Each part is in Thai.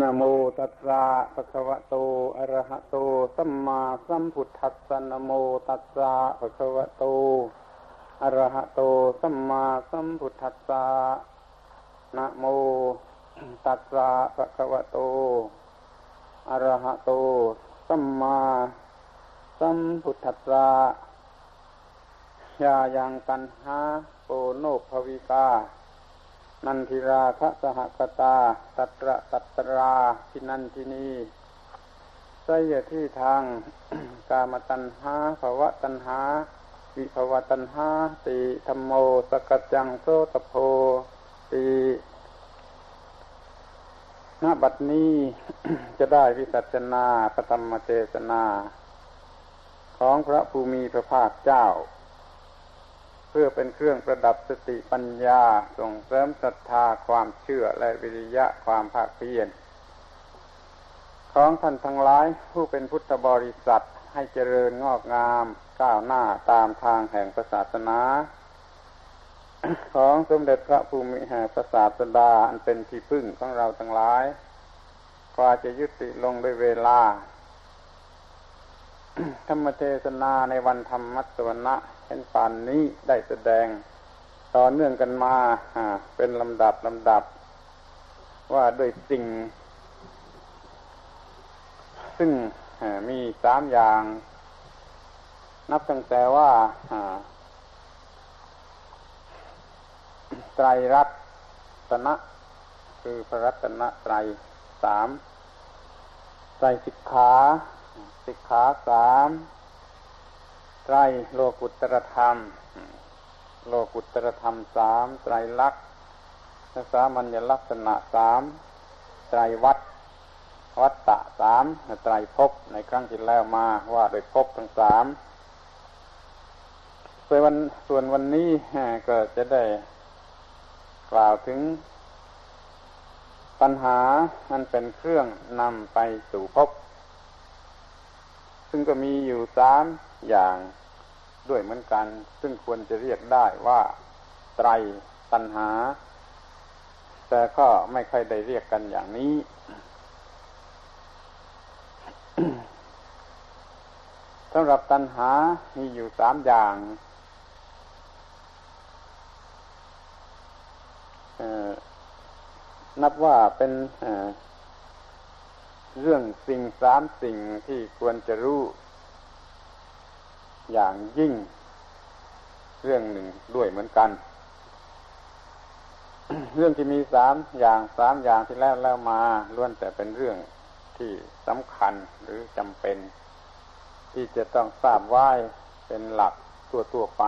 นะโมตัสสะภะคะวะโต อะระหะโต สัมมาสัมพุทธัสสะนะโมตัสสะภะคะวะโต อะระหะโต สัมมาสัมพุทธัสสะนะโมตัสสะภะคะวะโต อะระหะโต สัมมาสัมพุทธัสสะยายังกันหาโปโนภวิกา นันทิราคะสหกตาตัตระตัตราทินันทินีไสยที่ทาง กามตัณหาภวะตัณหา วิภวะตัณหาติธรรมโมสกจังโสตโพติณบัดนี้จะได้วิสัชนาพระธรรมเทศนา ของพระภูมิพระภาคเจ้า พื่อเป็นเครื่องประดับสติปัญญาส่งเสริมศรัทธาความเชื่อและวิริยะความภาคเพียรของท่านทั้งหลายผู้เป็นพุทธบริษัทให้เจริญงอกงาม ก้าวหน้าตามทางแห่งศาสนา ของสมเด็จพระภูมิแห่งศาสดาอันเป็นที่พึ่งของเราทั้งหลายกว่าจะยุติลงด้วยเวลา ธรรมเทศนาในวันธรรมมัสวนะ เห็นปานนี้ได้แสดง ต่อเนื่องกันมาเป็นลำดับลำดับ ว่าด้วยสิ่ง ซึ่งมีสามอย่าง นับตั้งแต่ว่าไตรรัตนะ คือพระรัตนไตรสามไตรสิกขา สิกขาสาม ไตรโลกุตรธรรม โลกุตรธรรมสามไตรลักษณ์สามัญลักษณะสามไตรวัดวัตตะสามไตรภพในครั้งที่แล้วมาว่าโดยภพทั้งสามส่วนวันส่วนวันนี้ก็จะได้กล่าวถึงปัญหามันเป็นเครื่องนำไปสู่ภพซึ่งก็มีอยู่สาม อย่างด้วยเหมือนกัน ซึ่งควรจะเรียกได้ว่าไตรตัณหา แต่ก็ไม่ค่อยได้เรียกกันอย่างนี้ สำหรับตัณหามีอยู่สามอย่างนับว่าเป็นเรื่องสิ่งสามสิ่งที่ควรจะรู้ อย่างยิ่งเรื่องหนึ่งด้วยเหมือนกัน เรื่องที่มีสามอย่างสามอย่างที่แล้วแล้วมาล้วนแต่เป็นเรื่องที่สำคัญหรือจำเป็น ที่จะต้องทราบไว้เป็นหลักตัวตัวไป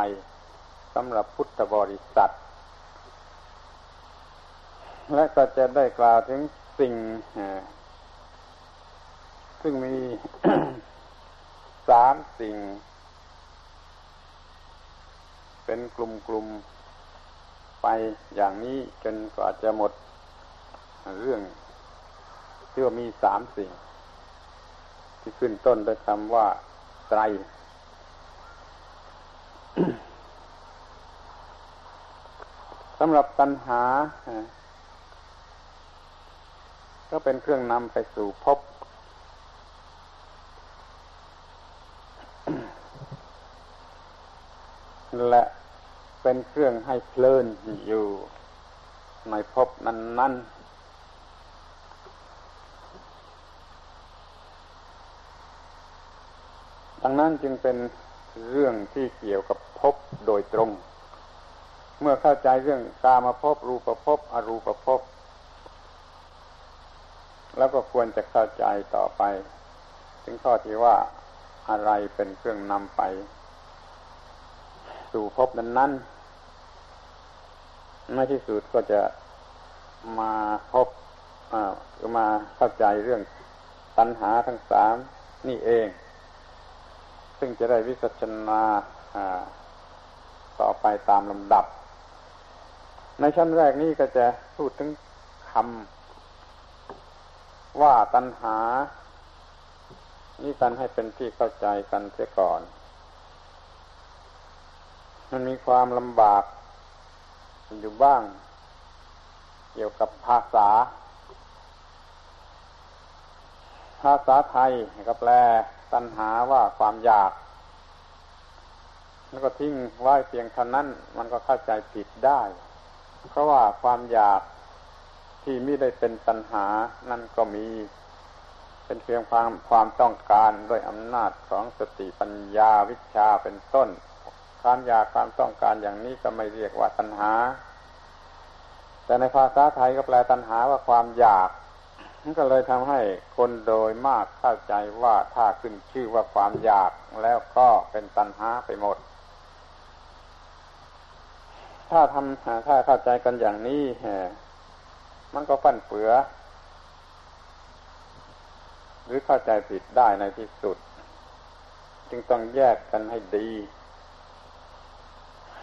สำหรับพุทธบริษัท และก็จะได้กล่าวถึงสิ่งซึ่งมีสามสิ่ง เป็นกลุ่มๆไปอย่างนี้จนกว่าจะหมด เรื่องที่ว่ามีสามสิ่ง ที่ขึ้นต้นด้วยคำว่าไตรสำหรับตัณหา ก็เป็นเครื่องนำไปสู่พ และเป็นเครื่องให้เพลินอยู่ในภพนั้นๆดังนั้นจึงเป็นเรื่องที่เกี่ยวกับภพโดยตรง เมื่อเข้าใจเรื่องกามาภพรูปภพอรูปภพแล้วก็ควรจะเข้าใจต่อไป ถึงข้อที่ว่าอะไรเป็นเครื่องนำไป สู่พบนั้นนั้นไม่ที่สุดก็จะมาพบมาเข้าใจเรื่องตัณหาทั้งสามนี่เอง ซึ่งจะได้วิสัชนาต่อไปตามลำดับ ในชั้นแรกนี้ก็จะพูดถึงคำว่าตัณหา นี่กันให้เป็นที่เข้าใจกันเสียก่อน มันมีความลำบาก อยู่บ้าง เกี่ยวกับภาษา ภาษาไทยก็แปลตัณหาว่าความอยาก แล้วก็ทิ้งไว้เพียงเท่านั้น มันก็เข้าใจผิดได้ เพราะว่าความอยากที่ไม่ได้เป็นตัณหา นั่นก็มีเป็นเพียงความความต้องการด้วยอำนาจของสติปัญญาวิชาเป็นต้น ความอยากความต้องการอย่างนี้ก็ไม่เรียกว่าตัณหา แต่ในภาษาไทยก็แปลตัณหาว่าความอยากมันก็เลยทำให้คนโดยมากเข้าใจว่าถ้าขึ้นชื่อว่าความอยากแล้วก็เป็นตัณหาไปหมด ถ้าทำถ้าเข้าใจกันอย่างนี้มันก็ฟั่นเฟือ หรือเข้าใจผิดได้ในที่สุด จึงต้องแยกกันให้ดี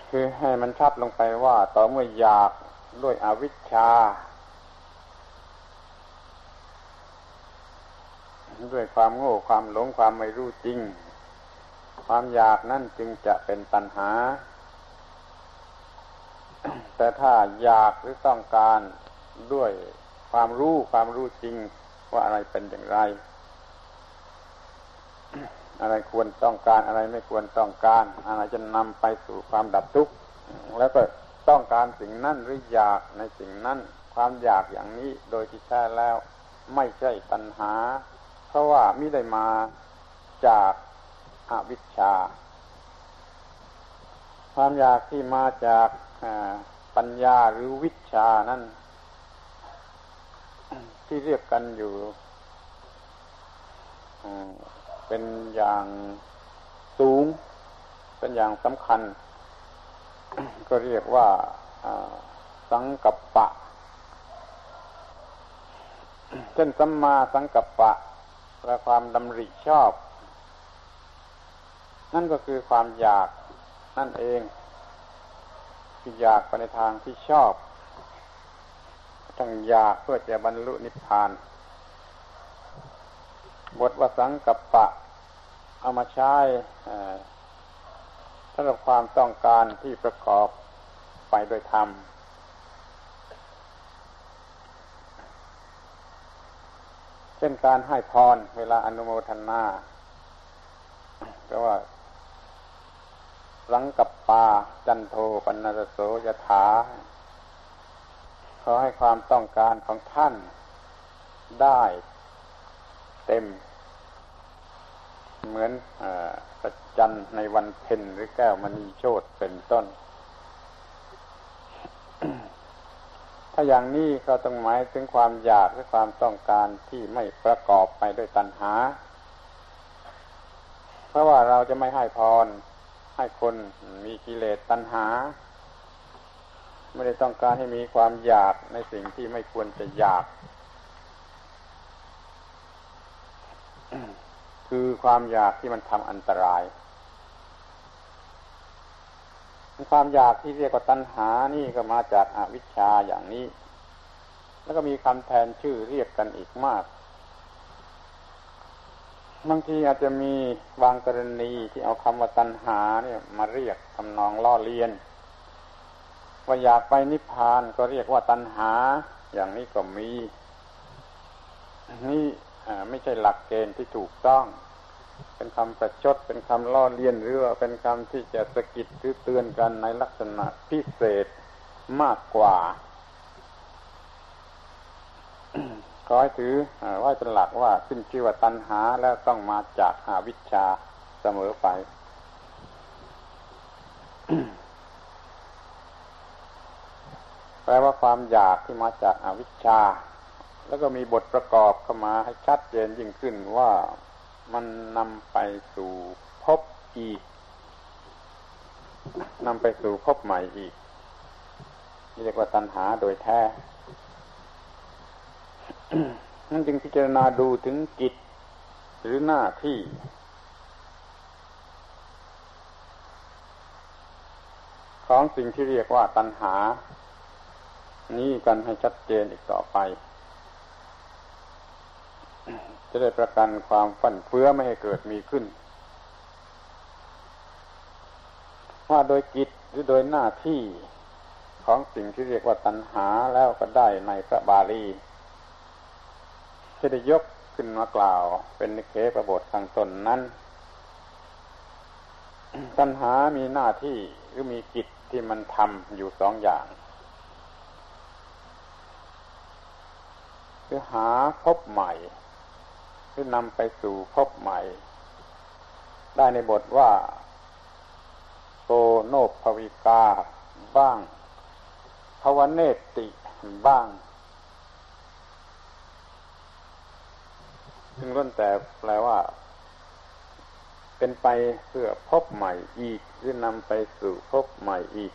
คือให้มันชัดลงไปว่าต่อเมื่ออยากด้วยอวิชชา ด้วยความโง่ความหลงความไม่รู้จริง ความอยากนั่นจึงจะเป็นตัณหา แต่ถ้าอยากหรือต้องการด้วยความรู้ความรู้จริงว่าอะไรเป็นอย่างไร อะไรควรต้องการอะไรไม่ควรต้องการ อะไรจะนำไปสู่ความดับทุกข์แล้วก็ต้องการสิ่งนั้นหรืออยากในสิ่งนั้นความอยากอย่างนี้โดยที่แท้แล้ว ไม่ใช่ตัณหา เพราะว่ามิได้มาจากอาวิชชา ความอยากที่มาจากปัญญาหรือวิชานั่นที่เรียกกันอยู่ เป็นอย่างสูง เป็นอย่างสำคัญ ก็เรียกว่าสังกัปปะ เช่นสัมมาสังกัปปะและความดำริชอบ นั่นก็คือความอยากนั่นเองที่อยากไปในทางที่ชอบต้องอยากเพื่อจะบรรลุนิพพาน บทวสังกับปะ เอามาใช้สำหรับความต้องการที่ประกอบไปโดยธรรมเช่นการให้พรเวลาอนุโมทนาก็ว่าสังกับปาจันโทปันนรโสยถาขอให้ความต้องการของท่านได้ เต็ม เหมือนพระจันในวันเพ็ญหรือแก้วมณีโชตเป็นต้น ถ้าอย่างนี้ก็ต้องหมายถึงความอยากหรือความต้องการที่ไม่ประกอบไปด้วยตัณหา เพราะว่าเราจะไม่ให้พร ให้คนมีกิเลสตัณหาไม่ได้ต้องการให้มีความอยากในสิ่งที่ไม่ควรจะอยาก คือความอยากที่มันทำอันตราย ความอยากที่เรียกว่าตัณหานี่ก็มาจากอาวิชชาอย่างนี้ แล้วก็มีคำแทนชื่อเรียกกันอีกมาก บางทีอาจจะมีบางกรณีที่เอาคำว่าตัณหาเนี่ยมาเรียกทำนองล่อเลียน ว่าอยากไปนิพพานก็เรียกว่าตัณหา อย่างนี้ก็มีนี่ ไม่ใช่หลักเกณฑ์ที่ถูกต้อง เป็นคำประชด เป็นคำล่อเลียนหรือว่าเป็นคำที่จะสะกิดหรือเตือนกันในลักษณะพิเศษมากกว่าขอให้ถือไว้เป็นหลักว่าขึ้นชื่อว่าตัณหาแล้วต้องมาจากอาวิชชาเสมอไป แปลว่าความอยากที่มาจากอาวิชชา แล้วก็มีบทประกอบเข้ามาให้ชัดเจนยิ่งขึ้นว่ามันนำไปสู่พบอีกนำไปสู่พบใหม่อีกเรียกว่าตัณหาโดยแท้นั่นจึงพิจารณาดูถึงกิจหรือหน้าที่ ของสิ่งที่เรียกว่าตัณหา นี้กันให้ชัดเจนอีกต่อไป จะได้ประกันความฟันเฟือไม่ให้เกิดมีขึ้น ว่าโดยกิจหรือโดยหน้าที่ของสิ่งที่เรียกว่าตัณหาแล้วก็ได้ในพระบาลีจะได้ยกขึ้นมากล่าว เป็นนิเคประบทข้างต้นนั้น ตัณหามีหน้าที่หรือมีกิจที่มันทำอยู่สองอย่างคือหาพบใหม่ คือนำไปสู่พบใหม่ ได้ในบทว่าโกโนภวิกาบ้างภวเนติบ้างซึ่งล้นแต่แปลว่า เป็นไปเพื่อพบใหม่อีก หรือนำไปสู่พบใหม่อีก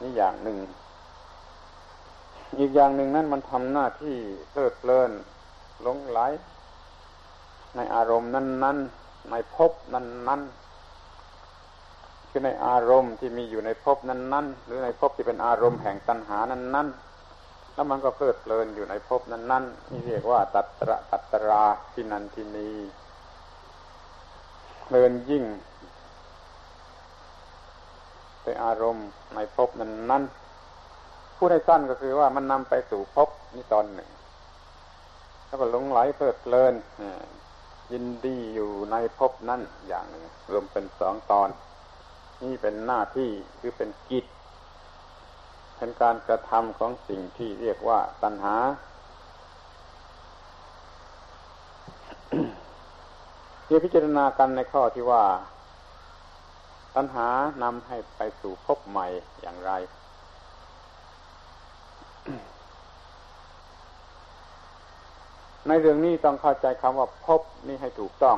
นี่อย่างหนึ่ง อีกอย่างหนึ่งนั้นมันทำหน้าที่เพลิดเพลินหลงไหล ในอารมณ์นั้น ๆ ในภพนั้น ๆ คือในอารมณ์ที่มีอยู่ในภพนั้น ๆ หรือในภพที่เป็นอารมณ์แห่งตัณหานั้น ๆ แล้วมันก็เพลิดเพลินอยู่ในภพนั้นๆนี่เรียกว่า ตัตระตัตราทินันทินีเพลินยิ่งในอารมณ์ในภพนั้นนั้นพูดให้สั้นก็คือว่ามันนำไปสู่ภพนี่ตอนหนึ่งแล้วก็หลงไหลเพลิดเพลิน ยินดีอยู่ในภพนั้นอย่างหนึ่งรวมเป็นสองตอน นี่เป็นหน้าที่คือเป็นกิจเป็นการกระทำของสิ่งที่เรียกว่าตัณหาเมื่อพิจารณากันในข้อที่ว่า ตัณหานำให้ไปสู่ภพใหม่อย่างไร ในเรื่องนี้ต้องเข้าใจคำว่าพบนี่ให้ถูกต้อง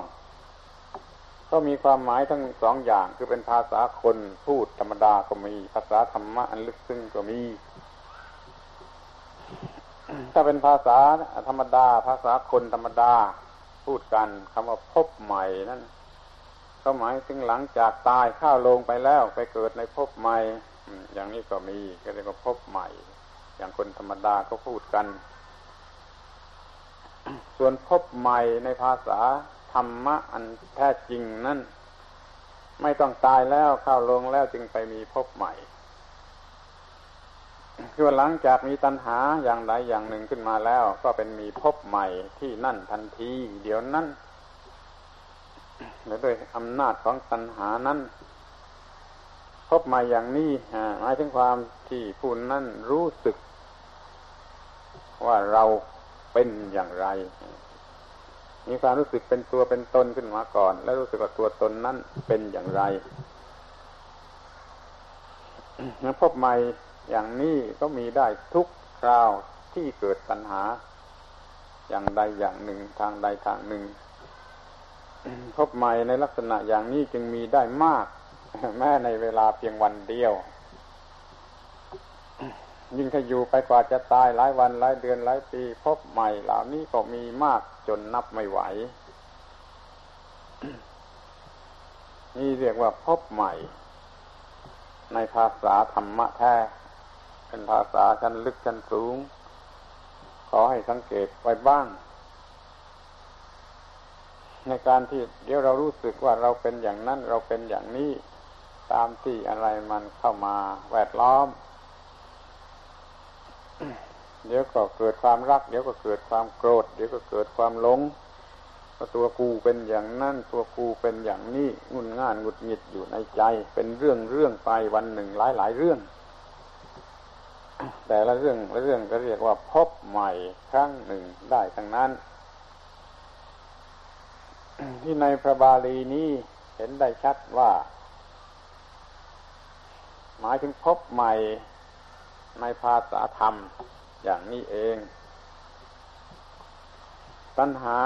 ก็มีความหมายทั้งสองอย่าง คือเป็นภาษาคนพูดธรรมดาก็มี ภาษาธรรมะอันลึกซึ้งก็มี ถ้าเป็นภาษาธรรมดา ภาษาคนธรรมดา พูดกันคำว่าพบใหม่นั่นก็หมายถึงหลังจากตายข้าวลงไปแล้วไปเกิดในพบใหม่อย่างนี้ก็มีก็เรียกว่าพบใหม่ อย่างคนธรรมดาก็พูดกัน ส่วนพบใหม่ในภาษาธรรมะอันแท้จริงนั้นไม่ต้องตายแล้วเข้าลงแล้วจึงไปมีพบใหม่คือหลังจากมีตัณหาอย่างใดอย่างหนึ่งขึ้นมาแล้ว ก็เป็นมีพบใหม่ที่นั่นทันที เดี๋ยวนั้นและด้วยอำนาจของตัณหานั้น พบใหม่อย่างนี้หมายถึงความที่ผู้นั้นรู้สึก ว่าเรา เป็นอย่างไร มีความรู้สึกเป็นตัวเป็นตนขึ้นมาก่อน แล้วรู้สึกว่าตัวตนนั้นเป็นอย่างไรนั้นพบใหม่อย่างนี้ก็มีได้ทุกคราวที่เกิดปัญหา อย่างใดอย่างหนึ่งทางใดทางหนึ่ง พบใหม่ในลักษณะอย่างนี้จึงมีได้มาก แม้ในเวลาเพียงวันเดียว ยิ่งถ้าอยู่ไปกว่าจะตายหลายวันหลายเดือนหลายปี พบใหม่เหล่านี้ก็มีมากจนนับไม่ไหว นี่เรียกว่าพบใหม่ ในภาษาธรรมะแท้ เป็นภาษาชั้นลึกชั้นสูง ขอให้สังเกตไว้บ้าง ในการที่เดี๋ยวเรารู้สึกว่าเราเป็นอย่างนั้น เราเป็นอย่างนี้ ตามที่อะไรมันเข้ามาแวดล้อม เดี๋ยวก็เกิดความรัก เดี๋ยวก็เกิดความโกรธ เดี๋ยวก็เกิดความหลงตัวกูเป็นอย่างนั้นตัวกูเป็นอย่างนี้งุนง่านงุดหงิดอยู่ในใจ เป็นเรื่องเรื่องไปวันหนึ่งหลายหลายเรื่อง แต่ละเรื่องละเรื่องก็เรียกว่าพบใหม่ครั้งหนึ่งได้ทั้งนั้น ที่ในพระบาลีนี้เห็นได้ชัดว่า หมายถึงพบใหม่ในภาษาธรรม อย่างนี้เอง ตัณหา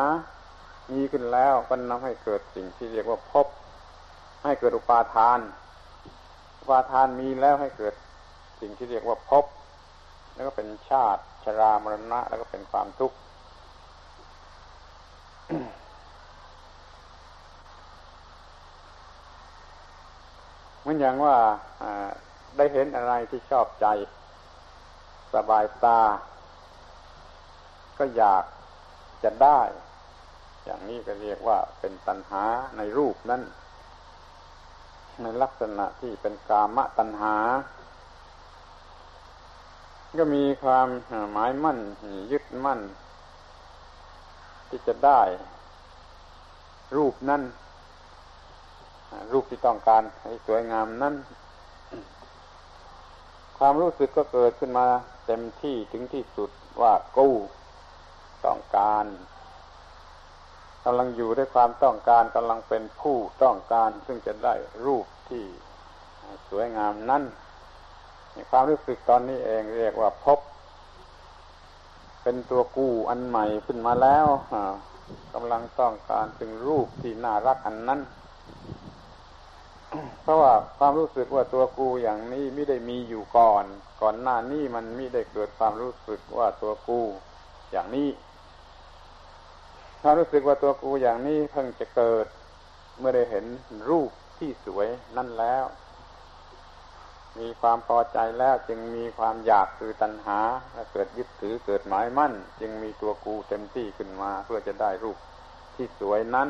มีขึ้นแล้วก็นำให้เกิดสิ่งที่เรียกว่าพบ ให้เกิดอุปาทาน อุปาทานมีแล้วให้เกิดสิ่งที่เรียกว่าพบ แล้วก็เป็นชาติชรามรณะ แล้วก็เป็นความทุกข์เหมือนอย่างว่าได้เห็นอะไรที่ชอบใจ สบายตา ก็อยากจะได้ อย่างนี้ก็เรียกว่าเป็นตัณหาในรูปนั้น ในลักษณะที่เป็นกามตัณหา ก็มีความหมายมั่นยึดมั่น ที่จะได้ รูปนั้นรูปที่ต้องการให้สวยงามนั้น ความรู้สึกก็เกิดขึ้นมาเต็มที่ถึงที่สุดว่ากู้ต้องการกำลังอยู่ด้วยความต้องการกำลังเป็นผู้ต้องการ ซึ่งจะได้รูปที่สวยงามนั้นความรู้สึกตอนนี้เองเรียกว่าพบ เป็นตัวกู้อันใหม่ขึ้นมาแล้วกำลังต้องการถึงรูปที่น่ารักอันนั้น เพราะว่าความรู้สึกว่าตัวกูอย่างนี้ไม่ได้มีอยู่ก่อน ก่อนหน้านี้มันไม่ได้เกิดความรู้สึกว่าตัวกูอย่างนี้ความรู้สึกว่าตัวกูอย่างนี้เพิ่งจะเกิด เมื่อได้เห็นรูปที่สวยนั่นแล้ว มีความพอใจแล้วจึงมีความอยากคือตัณหาเกิดยึดถือเกิดหมายมั่น จึงมีตัวกูเต็มที่ขึ้นมาเพื่อจะได้รูปที่สวยนั้น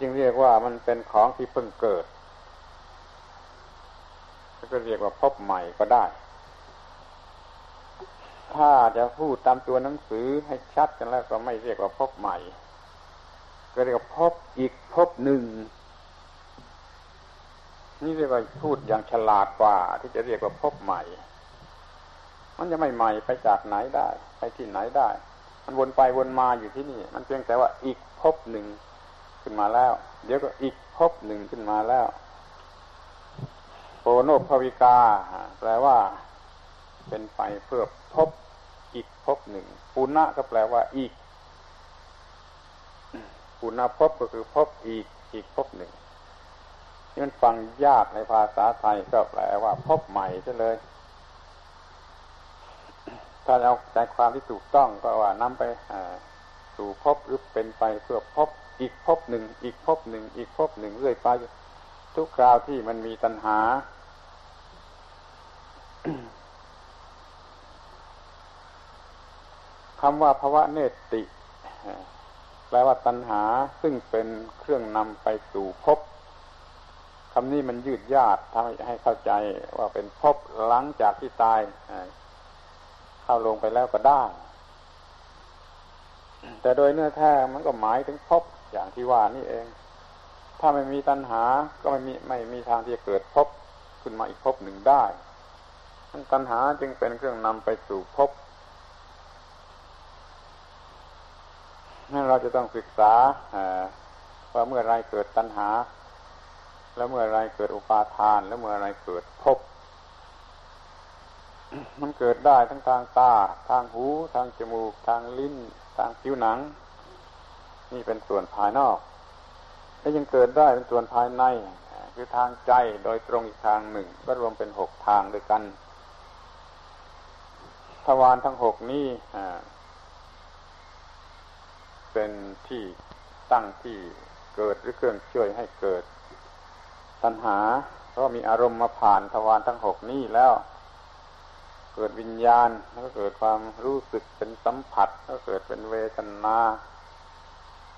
จึงเรียกว่ามันเป็นของที่เพิ่งเกิดก็เรียกว่าพบใหม่ก็ได้ ถ้าจะพูดตามตัวหนังสือให้ชัดกันแล้วก็ไม่เรียกว่าพบใหม่ ก็เรียกว่าพบอีกพบหนึ่ง นี่เรียกว่าพูดอย่างฉลาดกว่า ที่จะเรียกว่าพบใหม่ มันจะไม่ใหม่ไปจากไหนได้ ไปที่ไหนได้ มันวนไปวนมาอยู่ที่นี่ มันเพียงแต่ว่าอีกพบหนึ่ง ขึ้นมาแล้ว เดี๋ยวก็อีกพบหนึ่งขึ้นมาแล้วโปโนภวิกา แปลว่า เป็นไปเพื่อพบอีกพบหนึ่งปุณะก็แปลว่าอีกปุณะพบก็คือพบอีกอีกพบหนึ่งนี่มันฟังยากในภาษาไทยก็แปลว่าพบใหม่ซะเลย ถ้าเอาใจความที่ถูกต้องก็ว่านำไปสู่พบหรือเป็นไปเพื่อพบ อีกพบหนึ่ง อีกพบหนึ่ง อีกพบหนึ่งเรื่อยไป ทุกคราวที่มันมีตัณหา คำว่าภาวะเนติ แปลว่าตัณหาซึ่งเป็นเครื่องนำไปสู่ภพคำนี้มันยืดยาดทำให้เข้าใจว่าเป็นภพหลังจากที่ตาย เข้าลงไปแล้วก็ได้ แต่โดยเนื้อแท้มันก็หมายถึงภพ อย่างที่ว่านี่เอง ถ้าไม่มีตัณหาก็ไม่มีไม่มีทางที่จะเกิดภพขึ้นมาอีกภพหนึ่งได้ตัณหาจึงเป็นเครื่องนำไปสู่ภพนั่นเราจะต้องศึกษาว่าเมื่อไรเกิดตัณหา แล้วเมื่อไรเกิดอุปาทาน แล้วเมื่อไรเกิดภพมันเกิดได้ทั้งทางตา ทางหู ทางจมูก ทางลิ้น ทางผิวหนัง นี่เป็นส่วนภายนอกและยังเกิดได้เป็นส่วนภายใน คือทางใจโดยตรงอีกทางหนึ่ง ก็รวมเป็นหกทางด้วยกันทวารทั้งหกนี้เป็นที่ตั้งที่เกิดหรือเครื่องช่วยให้เกิด ตัณหาเพราะมีอารมณ์มาผ่านทวารทั้งหกนี้แล้ว เกิดวิญญาณแล้วก็เกิดความรู้สึกเป็นสัมผัส แล้วเกิดเป็นเวทนา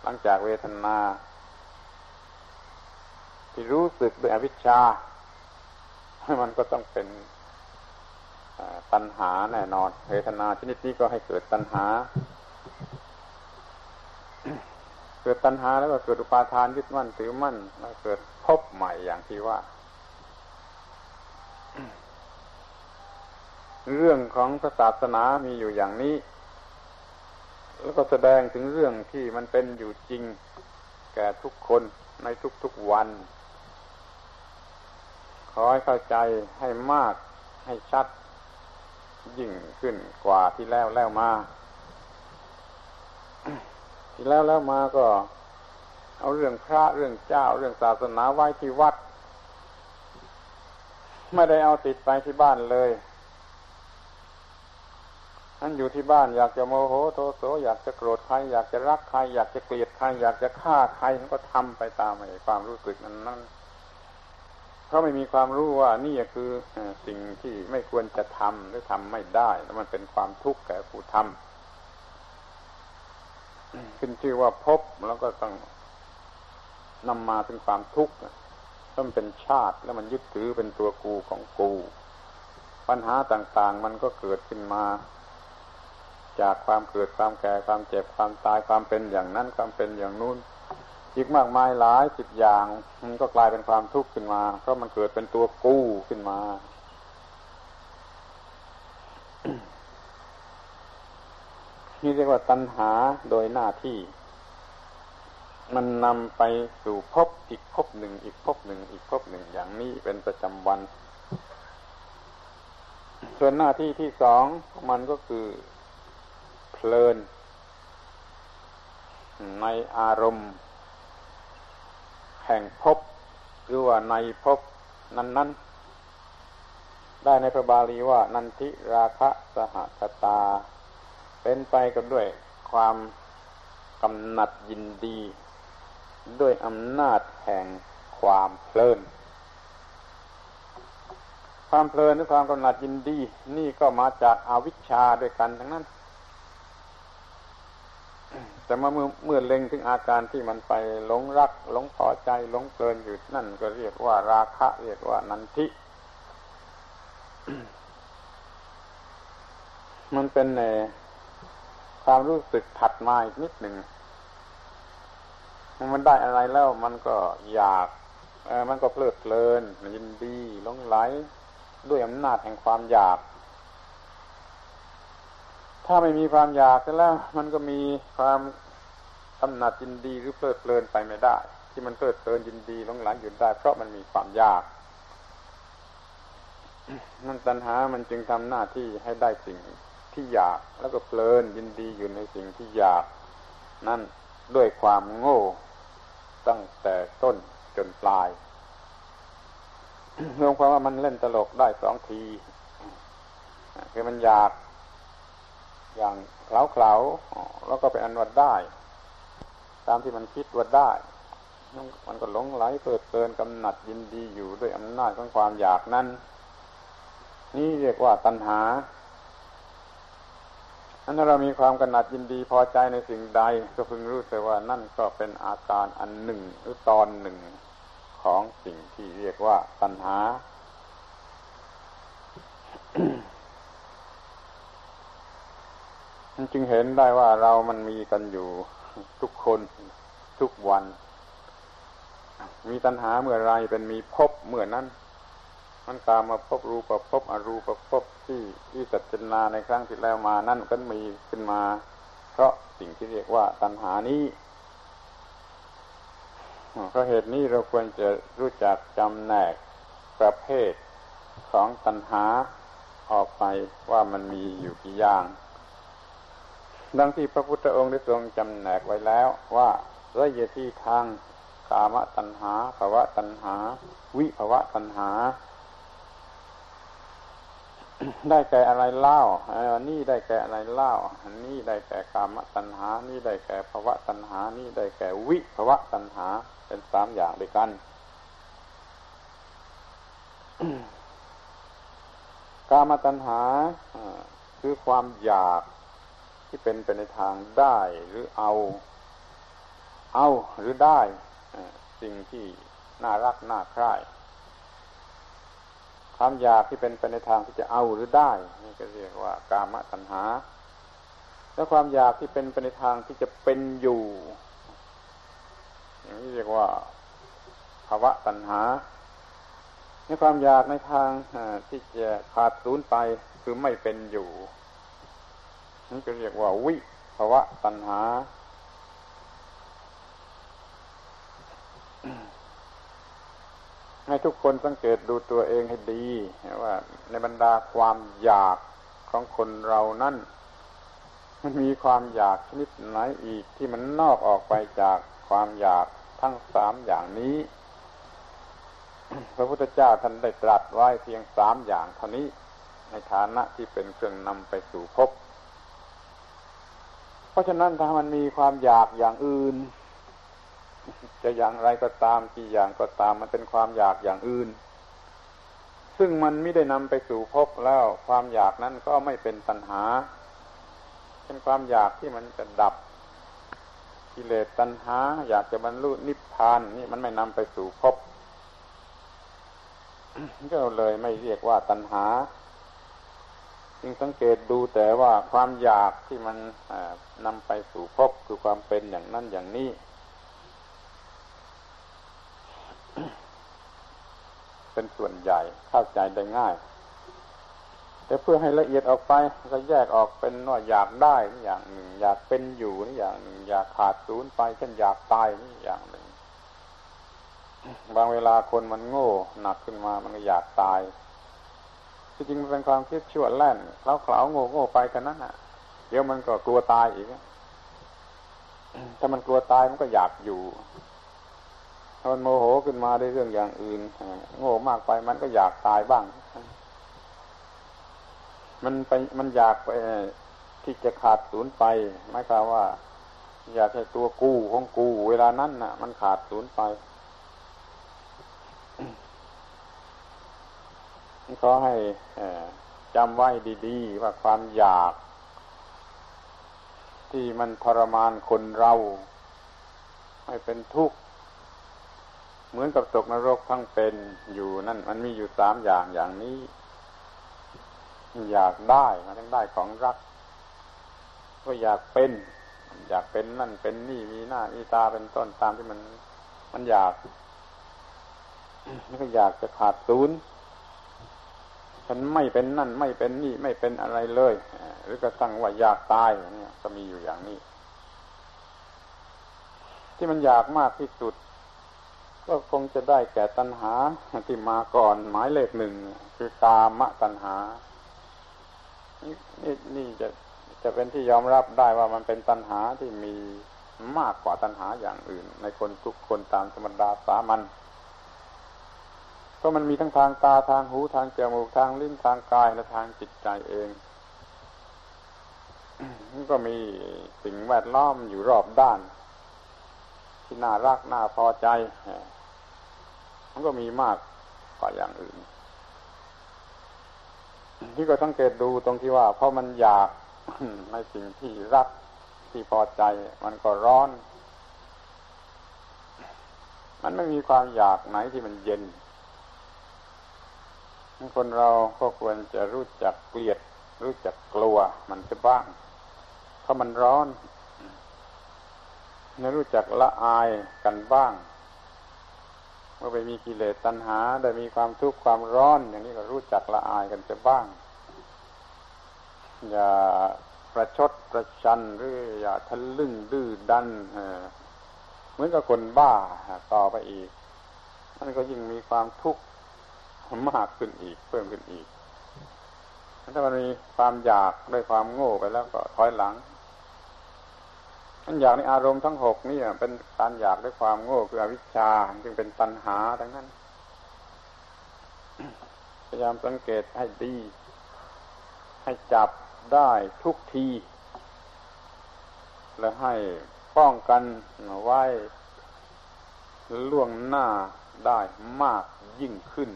หลังจากเวทนา ที่รู้สึกด้วยอวิชชา มันก็ต้องเป็นตัณหาแน่นอน เวทนาชนิดนี้ก็ให้เกิดตัณหา เกิดตัณหาแล้วก็เกิดอุปาทานยึดมั่นถือมั่นแล้วเกิดพบใหม่อย่างที่ว่า เรื่องของศาสนามีอยู่อย่างนี้ แล้วก็แสดงถึงเรื่องที่มันเป็นอยู่จริง แก่ทุกคนในทุกๆวัน ขอให้เข้าใจให้มากให้ชัด ยิ่งขึ้นกว่าที่แล้วแล้วมา ที่แล้วแล้วมาก็ เอาเรื่องพระเรื่องเจ้าเรื่องศาสนาไว้ที่วัด ไม่ได้เอาติดไปที่บ้านเลย นั่นอยู่ที่บ้านอยากจะโมโหโทโสอยากจะโกรธใครอยากจะรักใครอยากจะเกลียดใครอยากจะฆ่าใครก็ทำไปตามไอ้ความรู้สึกนั้นนั้นเพราะไม่มีความรู้ว่านี่คือสิ่งที่ไม่ควรจะทำหรือทำไม่ได้แล้วมันเป็นความทุกข์แก่ผู้ทำขึ้นชื่อว่าพบแล้วก็ต้องนำมาถึงความทุกข์ต้องเป็นชาติแล้วมันยึดถือเป็นตัวกูของกู ปัญหาต่าง ๆ มันก็เกิดขึ้นมา จากความเกิดความแก่ความเจ็บความตายความเป็นอย่างนั้นความเป็นอย่างนู้น อีกมากมายหลายสิบอย่างมันก็กลายเป็นความทุกข์ขึ้นมา เพราะมันเกิดเป็นตัวกู้ขึ้นมา นี่เรียกว่าตัณหาโดยหน้าที่ มันนำไปสู่พบอีกพบหนึ่งอีกพบหนึ่งอีกพบหนึ่งอย่างนี้เป็นประจำวัน ส่วนหน้าที่ที่สองมันก็คือ ลิน ในอารมณ์ แห่งพบหรือว่าในพบนั้น ๆ ได้ในพระบาลีว่า นันทิราคะสหคตา เป็นไปกันด้วยความกำหนัดยินดี ด้วยอำนาจแห่งความเพลินความเพลินหรือความกำหนัดยินดี นี่ก็มาจากอาวิชชาด้วยกันทั้งนั้น แต่เมื่อเมื่อเล็งถึงอาการที่มันไปหลงรักหลงพอใจหลงเพลินอยู่นั่นก็เรียกว่าราคะ เรียกว่านันทิ มันเป็นในความรู้สึกถัดมาอีกนิดหนึ่งมันได้อะไรแล้วมันก็อยากมันก็เพลิดเพลินยินดีหลงไหลด้วยอำนาจแห่งความอยาก ถ้าไม่มีความอยากแล้ว มันก็มีความกำหนัดยินดีหรือเพลิดเพลินไปไม่ได้ ที่มันเพลิดเพลินยินดีหลงไหลอยู่ได้ เพราะมันมีความอยากนั่นตัณหามันจึงทำหน้าที่ให้ได้สิ่งที่อยาก แล้วก็เพลินยินดีอยู่ในสิ่งที่อยาก นั่นด้วยความโง่ตั้งแต่ต้นจนปลายรวมความว่ามันเล่นตลกได้สองทีคือมันอยาก อย่างเคล้าเคล้าแล้วก็เป็นอันวัดได้ ตามที่มันคิดวัดได้ มันก็หลงไหลเปิดเพลินกำหนัดยินดีอยู่ด้วยอำนาจของความอยากนั้น นี่เรียกว่าตัณหาอันนั้นเรามีความกำหนัดยินดีพอใจในสิ่งใด ก็พึงรู้แต่ว่านั่นก็เป็นอาการอันหนึ่งหรือตอนหนึ่งของสิ่งที่เรียกว่าตัณหา มันจึงเห็นได้ว่าเรามันมีกันอยู่ทุกคนทุกวัน มีตัณหาเมื่อไรเป็นมีพบเมื่อนั้น มันตามมาพบรูปพบอรูปพบที่ที่สัจนาในครั้งที่แล้วมานั่นก็มีขึ้นมา เพราะสิ่งที่เรียกว่าตัณหานี้เพราะเหตุนี้เราควรจะรู้จักจำแนกประเภทของตัณหาออกไปว่ามันมีอยู่กี่อย่าง ดังที่พระพุทธองค์ได้ทรงจำแนกไว้แล้วว่าระยะที่ทางกามตัณหาภาวะตัณหา วิภาวะตัณหา ได้แก่อะไรเล่าอันนี้ได้แก่อะไรเล่าอันนี้ได้แก่กามตัณหา นี่ได้แก่ภวะตัณหา นี่ได้แก่วิภวะตัณหา เป็นสามอย่างด้วยกันกามตัณหาคือความอยาก ที่เป็นไปในทางได้หรือเอา เอาหรือได้สิ่งที่น่ารักน่าใคร่ความอยากที่เป็นไปในทางที่จะเอาหรือได้นี่ก็เรียกว่ากามตัณหา แล้วความอยากที่เป็นไปในทางที่จะเป็นอยู่อย่างนี้เรียกว่าภาวะตัณหาในความอยากในทางที่จะขาดสูญไปคือไม่เป็นอยู่ นี่ก็เรียกว่าวิภาวะตัณหา ให้ทุกคนสังเกตดูตัวเองให้ดีว่า ในบรรดาความอยากของคนเรานั้นมันมีความอยากชนิดไหนอีกที่มันนอกออกไปจากความอยากทั้งสามอย่างนี้ พระพุทธเจ้าท่านได้ตรัสไว้เพียงสามอย่างเท่านี้ในฐานะที่เป็นเครื่องนำไปสู่ภพ เพราะฉะนั้นถ้ามันมีความอยากอย่างอื่น จะอย่างไรก็ตามกี่อย่างก็ตามมันเป็นความอยากอย่างอื่น ซึ่งมันไม่ได้นำไปสู่พบแล้ว ความอยากนั้นก็ไม่เป็นปัญหา เป็นความอยากที่มันจะดับกิเลสตัณหา อยากจะบรรลุนิพพานนี่มันไม่นำไปสู่พบก็เลยไม่เรียกว่าตัณหา จึงสังเกตดูแต่ว่าความอยากที่มัน นำไปสู่พบคือความเป็นอย่างนั้นอย่างนี้ เป็นส่วนใหญ่เข้าใจได้ง่าย แต่เพื่อให้ละเอียดออกไปก็แยกออกเป็นว่าอยากได้นี่อย่างหนึ่ง อยากเป็นอยู่นี่อย่างหนึ่ง อยากขาดศูนย์ไปเช่นอยากตายนี่อย่างหนึ่ง บางเวลาคนมันโง่หนักขึ้นมามันก็อยากตายที่จริงมันเป็นความคิดชั่วแล่นเล้าเขาโง่โง่ไปกันนั้นอะ เดี๋ยวมันก็กลัวตายอีก ถ้ามันกลัวตายมันก็อยากอยู่ ถ้ามันโมโหขึ้นมาได้เรื่องอย่างอื่นโง่มากไปมันก็อยากตายบ้าง มันไปมันอยากไปที่จะขาดศูนย์ไปไม่คำว่า อยากให้ตัวกู้ของกู เวลานั้นน่ะ มันขาดศูนย์ไปขอให้จำไว้ดี ๆ ว่าความอยาก ที่มันทรมานคนเรา ให้เป็นทุกข์ เหมือนกับตกนรกทั้งเป็นอยู่นั่นมันมีอยู่สามอย่างอย่างนี้ อยากได้มันต้องได้ของรัก ก็อยากเป็น อยากเป็นนั่นเป็นนี่มีหน้ามีตาเป็นต้นตามที่มันมันอยากมันก็อยากจะขาดศูนย์ ฉันไม่เป็นนั่นไม่เป็นนี่ไม่เป็นอะไรเลย หรือกระทั่งว่าอยากตายเนี่ยก็มีอยู่อย่างนี้ ที่มันอยากมากที่สุด ก็คงจะได้แก่ตัณหาที่มาก่อนหมายเลขหนึ่งคือกามตัณหา นี่นี่จะจะเป็นที่ยอมรับได้ว่ามันเป็นตัณหาที่มีมากกว่าตัณหาอย่างอื่น ในคนทุกคนตามธรรมดาสามัญ ราะมันมีทั้งทางตาทางหูทางจมูกทางลิ้นทางกายและทางจิตใจเองมันก็มีสิ่งแวดล้อมอยู่รอบด้าน ที่น่ารักน่าพอใจมันก็มีมากกว่าอย่างอื่น ที่ก็สังเกตดูตรงที่ว่าเพราะมันอยากในสิ่งที่รักที่พอใจ มันก็ร้อน มันไม่มีความอยากไหนที่มันเย็น คนเราก็ควรจะรู้จักเกลียด รู้จักกลัวมันจะบ้าง เพราะมันร้อนนรู้จักละอายกันบ้าง เมื่อไปมีกิเลสตัณหา ได้มีความทุกข์ความร้อน อย่างนี้ก็รู้จักละอายกันจะบ้าง อย่าประชดประชันหรืออย่าทะลึ่งดื้อดันเหมือนกับคนบ้าต่อไปอีกมันก็ยิ่งมีความทุกข์ มากขึ้นอีก เพิ่มขึ้นอีก ถ้ามันมีความอยากด้วยความโง่ไปแล้วก็ถอยหลังมันอยากในอารมณ์ทั้งหกนี่เป็นการอยากด้วยความโง่คืออวิชชาจึงเป็นตัณหาทั้งนั้น พยายามสังเกตให้ดี ให้จับได้ทุกที และให้ป้องกันไว้ล่วงหน้าได้มากยิ่งขึ้น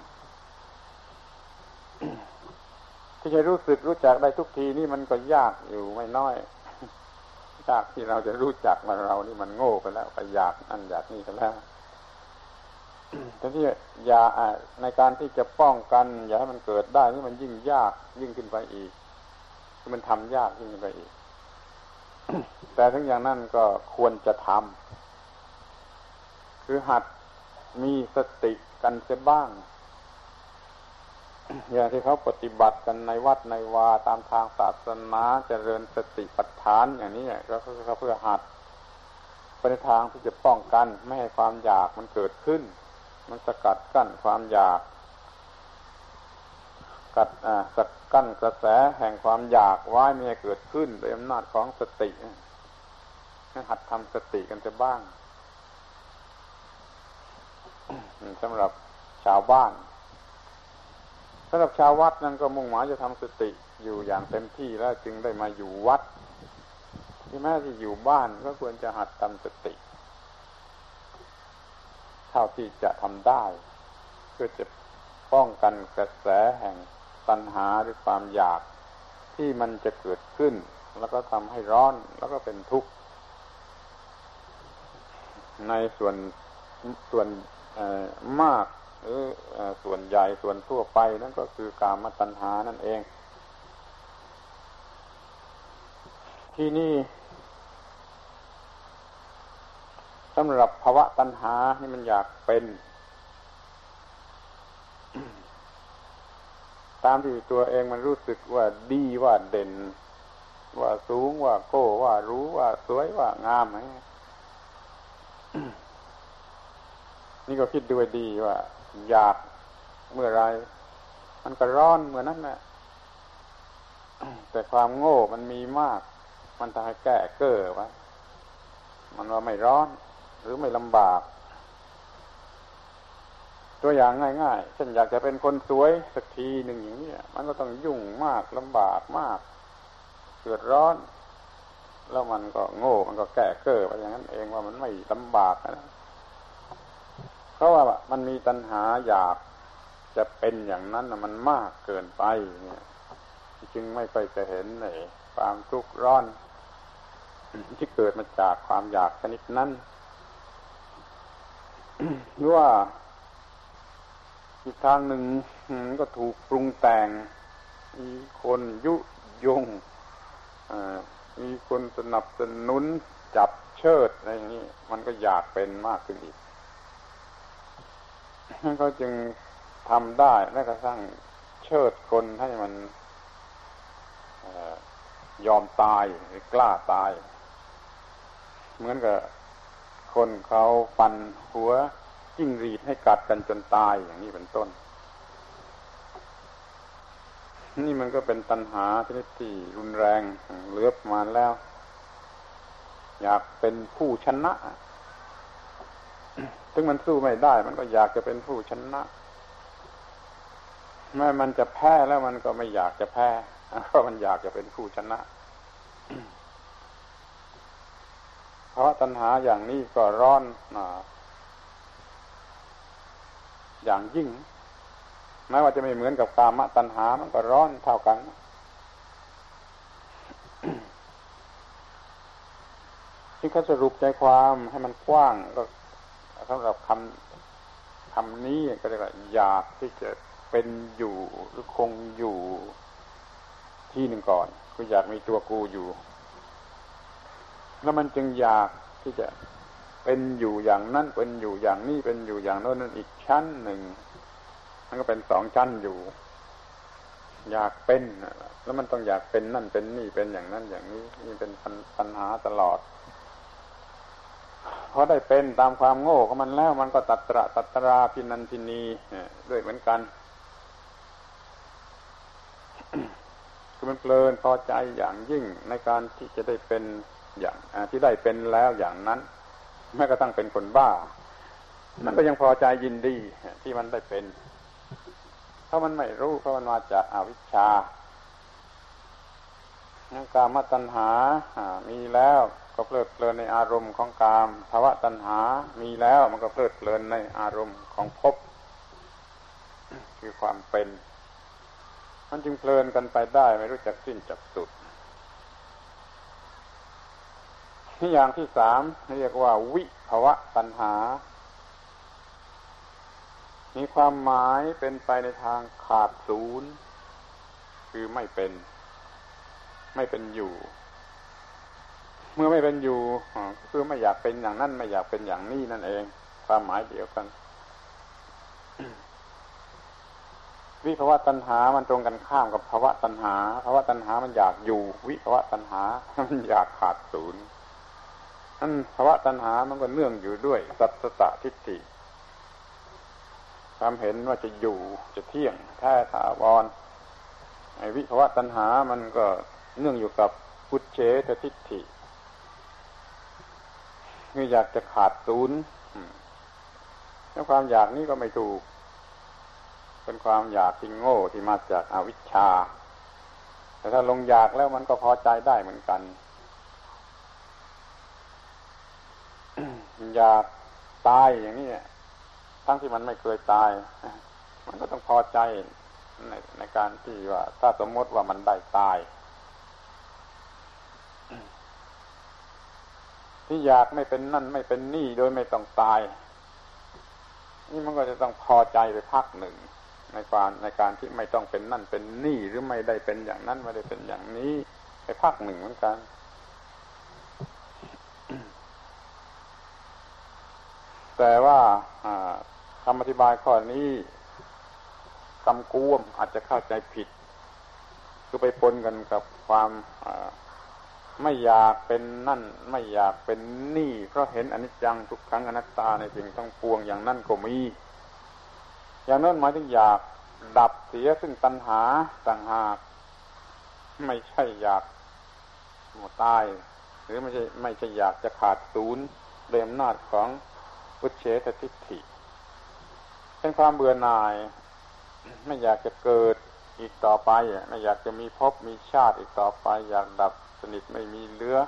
ที่จะรู้สึกรู้จักได้ทุกทีนี่มันก็ยากอยู่ไม่น้อยยากที่เราจะรู้จักว่าเรานี่มันโง่ไปแล้วไปอยากอันอยากนี่กันแล้วแต่ที่ยาในการที่จะป้องกัน อย่าให้มันเกิดได้นี่มันยิ่งยากยิ่งขึ้นไปอีกมันทำยากยิ่งขึ้นไปอีก แต่ทั้งอย่างนั้นก็ควรจะทำคือหัดมีสติกันเสียบ้าง อย่างที่เขาปฏิบัติกันในวัดในวาตามทางศาสนาเจริญสติปัฏฐานอย่างนี้ก็เขาเพื่อหัดไปในทางที่จะป้องกันไม่ให้ความอยากมันเกิดขึ้น มันสกัดกั้นความอยาก กัดอ่าสกั้นกระแสแห่งความอยากไว้ไม่ให้เกิดขึ้นโดยอำนาจของสติหัดทำสติกันจะบ้างสำหรับชาวบ้าน สำหรับชาววัดนั้นก็มุ่งหมายจะทำสติอยู่อย่างเต็มที่แล้วจึงได้มาอยู่วัด ที่แม้ที่อยู่บ้านก็ควรจะหัดทำสติเท่าที่จะทำได้ เพื่อจะป้องกันกระแสแห่งตัณหาหรือความอยากที่มันจะเกิดขึ้น แล้วก็ทำให้ร้อนแล้วก็เป็นทุกข์ในส่วนส่วนมาก หรือส่วนใหญ่ส่วนทั่วไปนั่นก็คือกามตัณหานั่นเอง ที่นี่สำหรับภาวะตัณหานี่มันอยากเป็น ตามที่ตัวเองมันรู้สึกว่าดีว่าเด่น ว่าสูงว่าโก้ว่ารู้ว่าสวยว่างามอะไรนี่ก็คิดด้วยดีว่า อยากเมื่อไรมันก็ร้อนเหมือนนั้นแหละแต่ความโง่มันมีมาก มันทำให้แก้เก้อวะมันว่าไม่ร้อน หรือไม่ลำบาก ตัวอย่างง่ายๆเช่นอยากจะเป็นคนสวยสักทีหนึ่งอย่างนี้มันก็ต้องยุ่งมากลำบากมากเกิดร้อน แล้วมันก็โง่ มันก็แก้เก้อไปอย่างนั้นเองว่ามันไม่ลำบากนะ เพราะว่ามันมีตัณหาอยากจะเป็นอย่างนั้นมันมากเกินไป เนี่ย จึงไม่ค่อยจะเห็นในความทุกข์ร้อน ที่เกิดมาจากความอยากชนิดนั้นหรือว่าอีกทางหนึ่งก็ถูกปรุงแต่ง มีคนยุยงมีคนสนับสนุนจับเชิดอะไรอย่างนี้ มันก็อยากเป็นมากขึ้นอีก เขาจึงทำได้แม้กระทั่งเชิดคนให้มันยอมตายหรือกล้าตาย เหมือนกับคนเขาฟันหัวจิ้งรีดให้กัดกันจนตายอย่างนี้เป็นต้น นี่มันก็เป็นตัณหาชนิดที่รุนแรงเลือประมาแล้ว อยากเป็นผู้ชนะ ถึงมันสู้ไม่ได้ มันก็อยากจะเป็นผู้ชนะแม้มันจะแพ้แล้วมันก็ไม่อยากจะแพ้เพราะมันอยากจะเป็นผู้ชนะ เพราะตัณหาอย่างนี้ก็ร้อนอย่างยิ่งแม้ว่าจะไม่เหมือนกับกามตัณหา มันก็ร้อนเท่ากันที่เขาสรุปใจความให้มันกว้างก็ สำหรับคำคำนี้ก็เรียกว่าอยากที่จะเป็นอยู่หรือคงอยู่ที่หนึ่งก่อนคืออยากมีตัวกูอยู่ แล้วมันจึงอยากที่จะเป็นอยู่อย่างนั้นเป็นอยู่อย่างนี้เป็นอยู่อย่างโน้นนั่นอีกชั้นหนึ่งมันก็เป็นสองชั้นอยู่ อยากเป็นแล้วมันต้องอยากเป็นนั่นเป็นนี่เป็นอย่างนั้นอย่างนี้นี่เป็นปัญหาตลอด พอได้เป็นตามความโง่ของมันแล้ว มันก็ตัตระตัตราพินันทินีด้วยเหมือนกันคือมันเพลินพอใจอย่างยิ่งในการที่จะได้เป็นอย่างที่ได้เป็นแล้วอย่างนั้นแม้กระทั่งเป็นคนบ้า มันก็ยังพอใจยินดีที่มันได้เป็น เพราะมันไม่รู้เพราะมันมาจากอาวิชชาการมตัณหามีแล้ว ก็เพลิดเพลินในอารมณ์ของกามภาวะตัณหา มีแล้วมันก็เพลิดเพลินในอารมณ์ของภพคือความเป็นมันจึงเพลินกันไปได้ไม่รู้จักสิ้นจักสุดนี่อย่างที่สามเรียกว่า วิภวะตัณหา มีความหมายเป็นไปในทางขาดศูนย์ คือไม่เป็น ไม่เป็นอยู่ มื่อไม่เป็นอยู่คือไม่อยากเป็นอย่างนั้นไม่อยากเป็นอย่างนี้นั่นเอง ความหมายเดียวกัน วิภวะตัณหา มันตรงกันข้ามกับภาวะตัณหาภาวะตัณหามันอยากอยู่ วิภาวะตัณหา มันอยากขาดศูนย์นั่นภาวะตัณหามันก็เนื่องอยู่ด้วยสัตตะทิฏฐิความเห็นว่าจะอยู่จะเที่ยงแท้ถาวรไอ้วิภาวะตัณหามันก็เนื่องอยู่กับพุทเฉททิฏฐิ คืออยากจะขาดศูนย์แล้วความอยากนี้ก็ไม่ถูก เป็นความอยากที่โง่ที่มาจากอาวิชชา แต่ถ้าลงอยากแล้วมันก็พอใจได้เหมือนกัน อยากตายอย่างนี้ทั้งที่มันไม่เคยตาย มันก็ต้องพอใจในในการที่ว่า ถ้าสมมติว่ามันได้ตาย ที่อยากไม่เป็นนั่นไม่เป็นนี่โดยไม่ต้องตาย นี่มันก็จะต้องพอใจไปพักหนึ่ง ในการในการที่ไม่ต้องเป็นนั่นเป็นนี่หรือไม่ได้เป็นอย่างนั้นไม่ได้เป็นอย่างนี้ ไปพักหนึ่งเหมือนกันแต่ว่าคำอธิบายข้อนี้คำกวมอาจจะเข้าใจผิด คือไปปนกันกับความ ไม่อยากเป็นนั่น ไม่อยากเป็นนี่ เพราะเห็นอนิจจังทุกครั้งอนัตตาในสิ่งทั้งปวงอย่างนั้นก็มี อย่างนั้นหมายถึงอยากดับเสียซึ่งตัณหาต่างหาก ไม่ใช่อยากหมดตาย หรือไม่ใช่ไม่ใช่อยากจะขาดศูนย์เดมนาจของพุทเชตทิฏฐิเป็นความเบื่อหน่าย ไม่อยากจะเกิดอีกต่อไป ไม่อยากจะมีภพมีชาติอีกต่อไป อยากดับ สนิทไม่มีเหลือ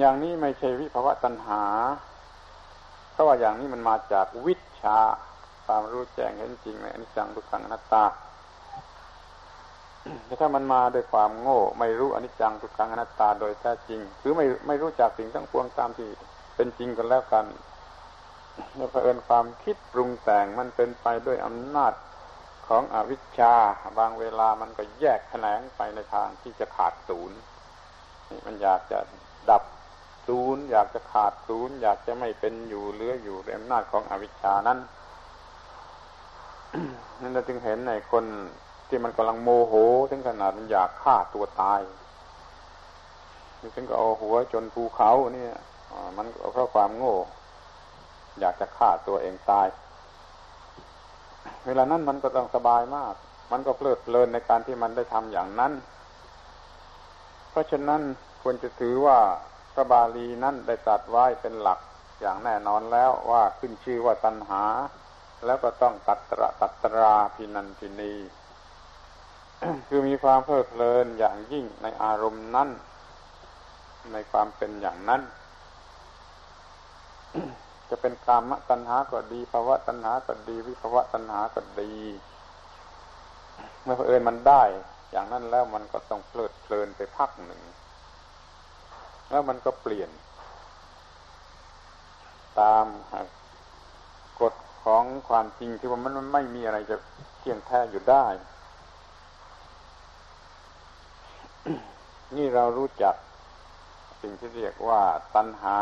อย่างนี้ไม่ใช่วิภวะตัณหา เพราะว่าอย่างนี้มันมาจากวิชาความรู้แจ้งเห็นจริงในอนิจจังทุกขังอนัตตาแต่ถ้ามันมาด้วยความโง่ ไม่รู้อนิจจังทุกขังอนัตตาโดยแท้จริงหรือไม่ไม่รู้จักสิ่งทั้งปวงตามที่เป็นจริงกันแล้วกันเมื่อเผอิญความคิดปรุงแต่งมันเป็นไปด้วยอำนาจ ของอวิชชาบางเวลามันก็แยกแขนงไปในทางที่จะขาดศูนย์นี่มันอยากจะดับศูนย์อยากจะขาดศูนย์อยากจะไม่เป็นอยู่เหลืออยู่ในอำนาจของอวิชชานั้นนั่นเราจึงเห็นในคนที่มันกำลังโมโห ถึงขนาดมันอยากฆ่าตัวตายถึงก็เอาหัวจนภูเขาเนี่ยมันเพราะความโง่ อยากจะฆ่าตัวเองตาย เวลานั้นมันก็ต้องสบายมาก มันก็เพลิดเพลินในการที่มันได้ทำอย่างนั้น เพราะฉะนั้นควรจะถือว่าพระบาลีนั้นได้ตัดไว้เป็นหลักอย่างแน่นอนแล้วว่าขึ้นชื่อว่าตัณหา แล้วก็ต้องตัตระตัตราพินันทินีคือมีความเพลิดเพลินอย่างยิ่งในอารมณ์นั้นในความเป็นอย่างนั้น จะเป็นกามตัณหาก็ดีภาวะตัณหาก็ดี วิภาวะตัณหาก็ดี เมื่อเอิญมันได้ อย่างนั้นแล้วมันก็ต้องเพลิดเพลินไปพักหนึ่ง แล้วมันก็เปลี่ยน ตามกฎของความจริงที่ว่ามันไม่มีอะไรจะเที่ยงแท้อยู่ได้ นี่เรารู้จักสิ่งที่เรียกว่าตัณหา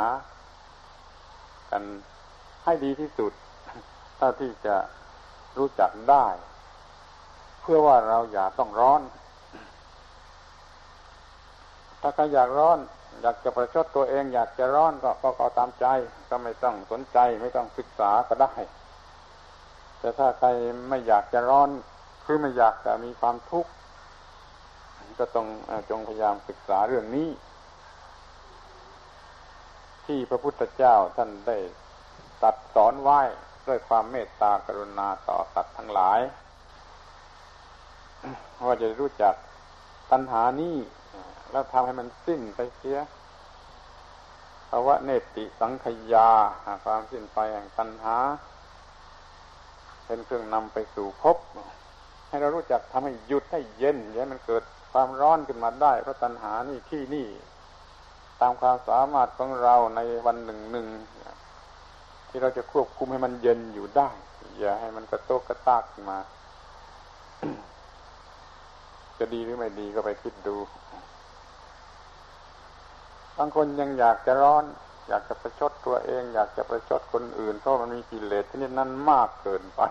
กันให้ดีที่สุดเท่าที่จะรู้จักได้ เพื่อว่าเราอย่าต้องร้อน ถ้าใครอยากร้อน อยากจะประชดตัวเอง อยากจะร้อนก็ก็ก็ตามใจ ก็ไม่ต้องสนใจ ไม่ต้องศึกษาก็ได้ แต่ถ้าใครไม่อยากจะร้อนคือไม่อยากจะมีความทุกข์ก็ต้องจงพยายามศึกษาเรื่องนี้ ที่พระพุทธเจ้าท่านได้ตัดสอนไว้ด้วยความเมตตากรุณาต่อสัตว์ทั้งหลาย ว่าจะรู้จักตัณหานี้แล้วทำให้มันสิ้นไปเสียภาวะเนติสังขยาความสิ้นไปแห่งตัณหา เป็นเครื่องนำไปสู่ภพให้เรารู้จักทำให้หยุดให้เย็นอย่ามันเกิดความร้อนขึ้นมาได้เพราะตัณหานี่ที่นี่ามความสามารถของเราในวันหนึ่งหนึ่งที่เราจะควบคุมให้มันเย็นอยู่ได้ อย่าให้มันกระโตกกระตากมา จะดีหรือไม่ดีก็ไปคิดดูบางคนยังอยากจะร้อน อยากจะประชดตัวเอง อยากจะประชดคนอื่นเพราะมันมีกิเลสที่นี่นั้นมากเกินไป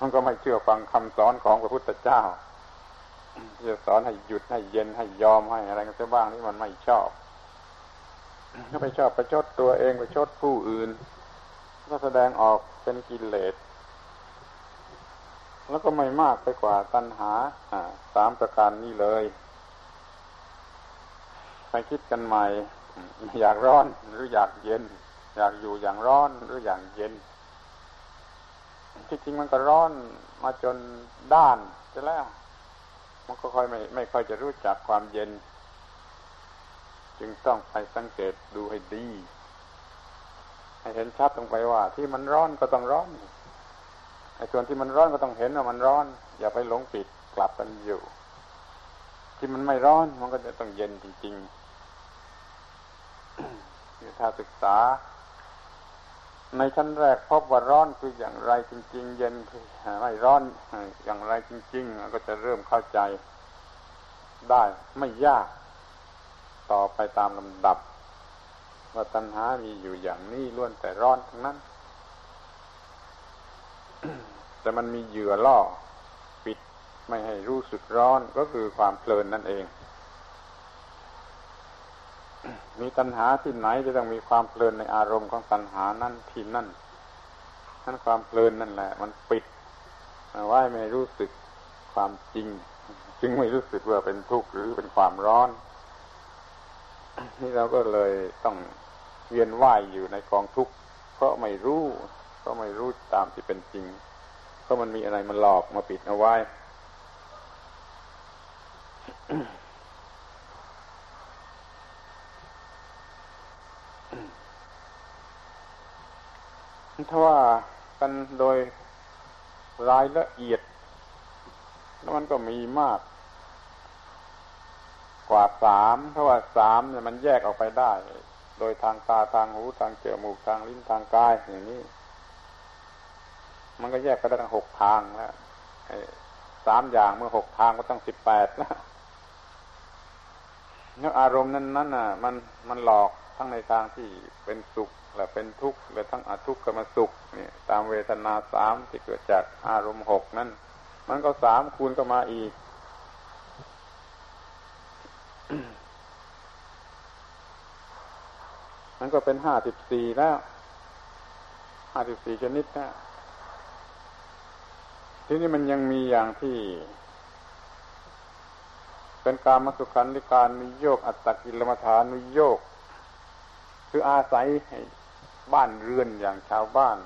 มันก็ไม่เชื่อฟังคำสอนของพระพุทธเจ้าจะสอนให้หยุดให้เย็นให้ยอมให้อะไรกันสักบ้างนี่มันไม่ชอบ ก็ไปชอบประชดตัวเองไปชดผู้อื่น ก็แสดงออกเป็นกิเลส แล้วก็ไม่มากไปกว่าตัณหาสามประการนี้เลยไปคิดกันใหม่ อยากร้อนหรืออยากเย็น อยากอยู่อย่างร้อนหรืออย่างเย็นที่จริงมันก็ร้อนมาจนด้านจะแล้ว มันก็ค่อยไม่ไม่ค่อยจะรู้จักความเย็น จึงต้องไปสังเกตดูให้ดี ให้เห็นชัดตรงไปว่า ที่มันร้อนก็ต้องร้อนไอ้ส่วนที่มันร้อนก็ต้องเห็นว่ามันร้อน อย่าไปหลงปิดกลับกันอยู่ ที่มันไม่ร้อนมันก็จะต้องเย็นจริงๆถ้าศึกษา ในชั้นแรกพบว่าร้อนคืออย่างไรจริง ๆ เย็นคือไม่ร้อนอย่างไรจริง ๆ ก็จะเริ่มเข้าใจได้ไม่ยาก ต่อไปตามลำดับ ว่าตัณหามีอยู่อย่างนี้ล้วนแต่ร้อนทั้งนั้น แต่มันมีเหยื่อล่อ ปิดไม่ให้รู้สึกร้อนก็คือความเพลินนั่นเอง มีตัณหาที่ไหนจะต้องมีความเพลินในอารมณ์ของตัณหานั่นที่นั่นนั่นความเพลินนั่นแหละ มันปิดไว้ไม่รู้สึกความจริง จึงไม่รู้สึกว่าเป็นทุกข์หรือเป็นความร้อน นี่เราก็เลยต้องเวียนว่ายอยู่ในกองทุกข์เพราะไม่รู้เพราะไม่รู้ตามที่เป็นจริง เพราะมันมีอะไรมันหลอกมาปิดเอาไว้ถ้าว่ากันโดยรายละเอียด แล้วมันก็มีมาก กว่าสามเพราะว่าสามเนี่ยมันแยกออกไปได้ โดยทางตาทางหูทางจมูกทางลิ้นทางกายอย่างนี้ มันก็แยกไปได้ทั้งหกทางแล้วสามอย่างเมื่อหกทางก็ต้องสิบแปดแล้วแล้วอารมณ์นั้นนั้นน่ะ มันมันหลอกทั้งในทางที่เป็นสุขและเป็นทุกข์และทั้งอทุกข์กับมาสุขเนี่ย ตามเวทนาสามที่เกิดจากอารมณ์หกนั่นมันก็สามคูณก็มาอีก มันก็เป็นห้าสิบสี่แล้วห้าสิบสี่ชนิดนะทีนี้มันยังมีอย่างที่ เป็นการมสุขันธิการนุโยกอัตตกิลมัฐานุโยก คืออาศัยบ้านเรือนอย่างชาวบ้าน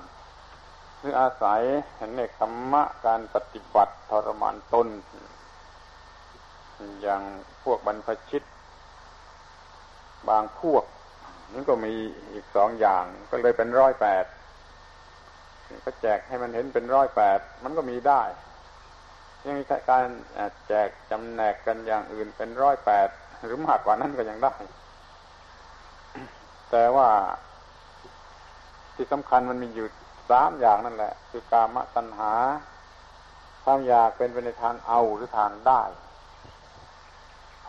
หรืออาศัยเห็นในธรรมะการปฏิบัติทรมานตน อย่างพวกบรรพชิต บางพวกนี่ก็มีอีกสองอย่างก็เลยเป็นร้อยแปดก็แจกให้มันเห็นเป็นร้อยแปดมันก็มีได้ยังมีการแจกจำแนกกันอย่างอื่นเป็นร้อยแปดหรือมากกว่านั้นก็ยังได้ แต่ว่าที่สำคัญมันมีอยู่สามอย่างนั่นแหละ คือกามตัณหาความอยากเป็นไปในทางเอาหรือทางได้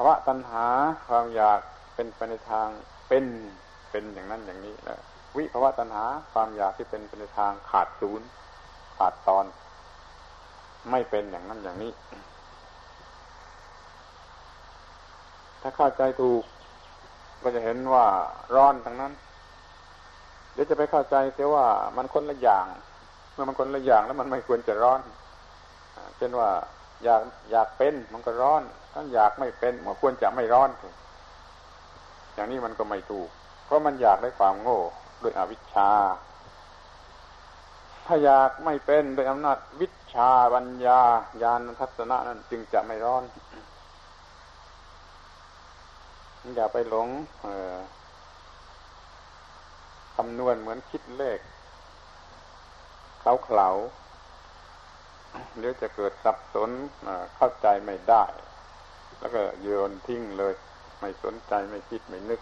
วะตัณหาความอยากเป็นไปในทางเป็นเป็นอย่างนั้นอย่างนี้แล้ววิภาวะตัณหาความอยากที่เป็นไปในทางขาดศูนย์ขาดตอน ไม่เป็นอย่างนั้นอย่างนี้ ถ้าเข้าใจถูก ก็จะเห็นว่าร้อนทั้งนั้น เดี๋ยวจะไปเข้าใจเสียว่ามันคนละอย่าง เมื่อมันคนละอย่างแล้วมันไม่ควรจะร้อนเช่นว่าอยากอยากเป็นมันก็ร้อน ถ้าอยากไม่เป็นมันควรจะไม่ร้อนอย่างนี้มันก็ไม่ถูก เพราะมันอยากได้ความโง่ด้วยอวิชชา ถ้าอยากไม่เป็นโดยอำนาจวิชาปัญญาญาณทัศนะนั้นจึงจะไม่ร้อน อย่าไปหลงออคำนวณเหมือนคิดเลขเขาเขลาเดี๋ยวจะเกิดสับสนเข้าใจไม่ได้ แล้วก็โยนทิ้งเลย ไม่สนใจไม่คิดไม่นึก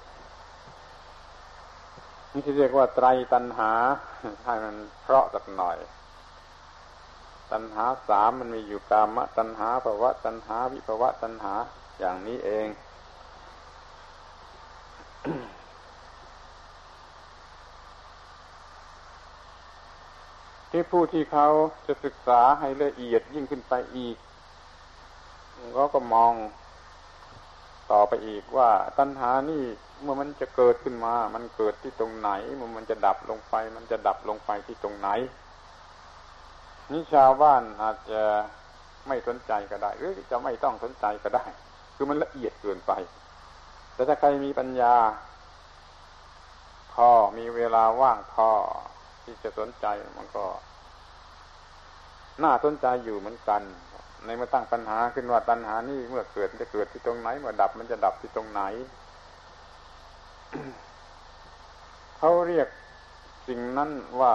นี่ที่เรียกว่าไตรตันหาให้มันเพราะสักหน่อย ตัณหาสามมันมีอยู่กามะตัณหาภาวะตัณหาวิภาวะตัณหาอย่างนี้เองที่ผู้ที่เขาจะศึกษาให้ละเอียดยิ่งขึ้นไปอีกก็ก็มอง ต่อไปอีกว่าตัณหานี่เมื่อมันจะเกิดขึ้นมา มันเกิดที่ตรงไหน เมื่อมันจะดับลงไป มันจะดับลงไปที่ตรงไหนนี่ชาวบ้านอาจจะไม่สนใจก็ได้ หรือจะไม่ต้องสนใจก็ได้ คือมันละเอียดเกินไป แต่ถ้าใครมีปัญญา พอมีเวลาว่างพอที่จะสนใจมันก็ น่าสนใจอยู่เหมือนกัน ในเมื่อตั้งปัญหาขึ้นว่าตัณหานี่เมื่อเกิดจะเกิดที่ตรงไหน เมื่อดับมันจะดับที่ตรงไหน เขาเรียกสิ่งนั้นว่า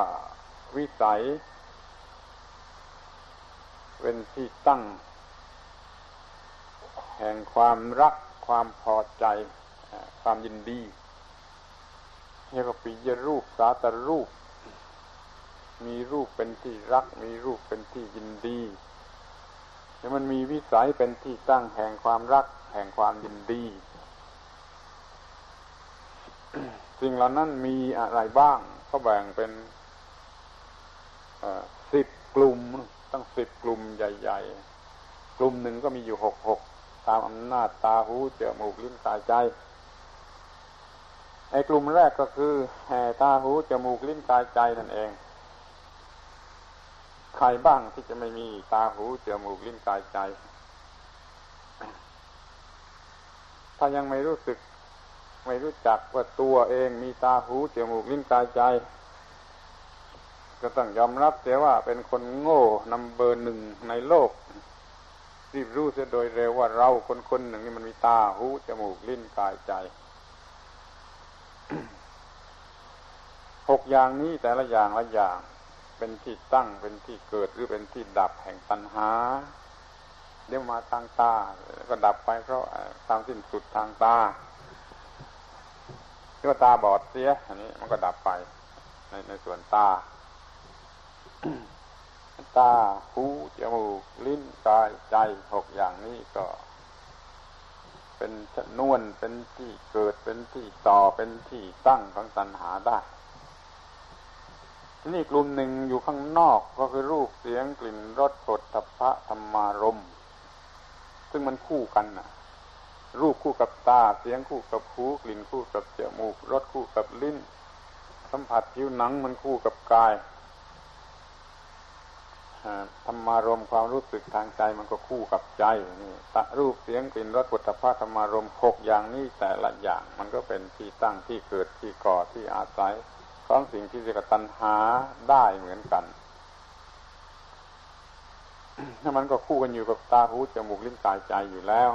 วิสัย เป็นที่ตั้ง แห่งความรักความพอใจ ความยินดีเรียกว่าปิยรูปสาตรูป มีรูปเป็นที่รัก มีรูปเป็นที่ยินดี แล้วมันมีวิสัยเป็นที่ตั้งแห่งความรัก แห่งความยินดี สิ่งเหล่านั้นมีอะไรบ้างเขาแบ่งเป็นสิบกลุ่มตั้งสิบกลุ่มใหญ่ ๆ กลุ่มหนึ่งก็มีอยู่หกหกตามอำนาจตาหูจมูกลิ้นกายใจไอ้กลุ่มแรกก็คือแห่ตาหูจมูกลิ้นกายใจนั่นเอง ใครบ้างที่จะไม่มีตาหูจมูกลิ้นกายใจ ถ้ายังไม่รู้สึก ไม่รู้จักว่าตัวเองมีตาหูจมูกลิ้นกายใจ ก็ต้องยอมรับเสียว่าเป็นคนโง่นำเบอร์หนึ่งในโลก รีบรู้เสียโดยเร็วว่าเราคนคนหนึ่งนี่มันมีตาหูจมูกลิ้นกายใจหกอย่างนี้แต่ละอย่างละอย่าง เป็นที่ตั้งเป็นที่เกิดหรือเป็นที่ดับแห่งปัญหาเดี๋ยวมาทางตาก็ดับไปเพราะทางสิ้นสุดทางตาที่ว่าตาบอดเสีย อันนี้มันก็ดับไป ในในส่วนตา ตาหูจมูก ลิ้นกายใจหกอย่างนี้ก็ เป็นชนวนเป็นที่เกิดเป็นที่ต่อเป็นที่ตั้งของตัณหาได้ ทีนี่กลุ่มหนึ่งอยู่ข้างนอกก็คือรูปเสียงกลิ่นรสผลทพะธรรมารมซึ่งมันคู่กันนะรูปคู่กับตาเสียงคู่กับหูกลิ่นคู่กับจมูกรสคู่กับลิ้น สัมผัสผิวหนังมันคู่กับกายธรรมารมความรู้สึกทางใจมันก็คู่กับใจนี่ตะรูปเสียงกลิ่นรสปุถะพาธรรมารมหกอย่างนี้แต่ละอย่าง มันก็เป็นที่ตั้งที่เกิดที่ก่อที่อาศัย ของสิ่งที่เรียกตัณหาได้เหมือนกันถ้ามันก็คู่กันอยู่กับตาหูจมูกลิ้นกายใจอยู่แล้ว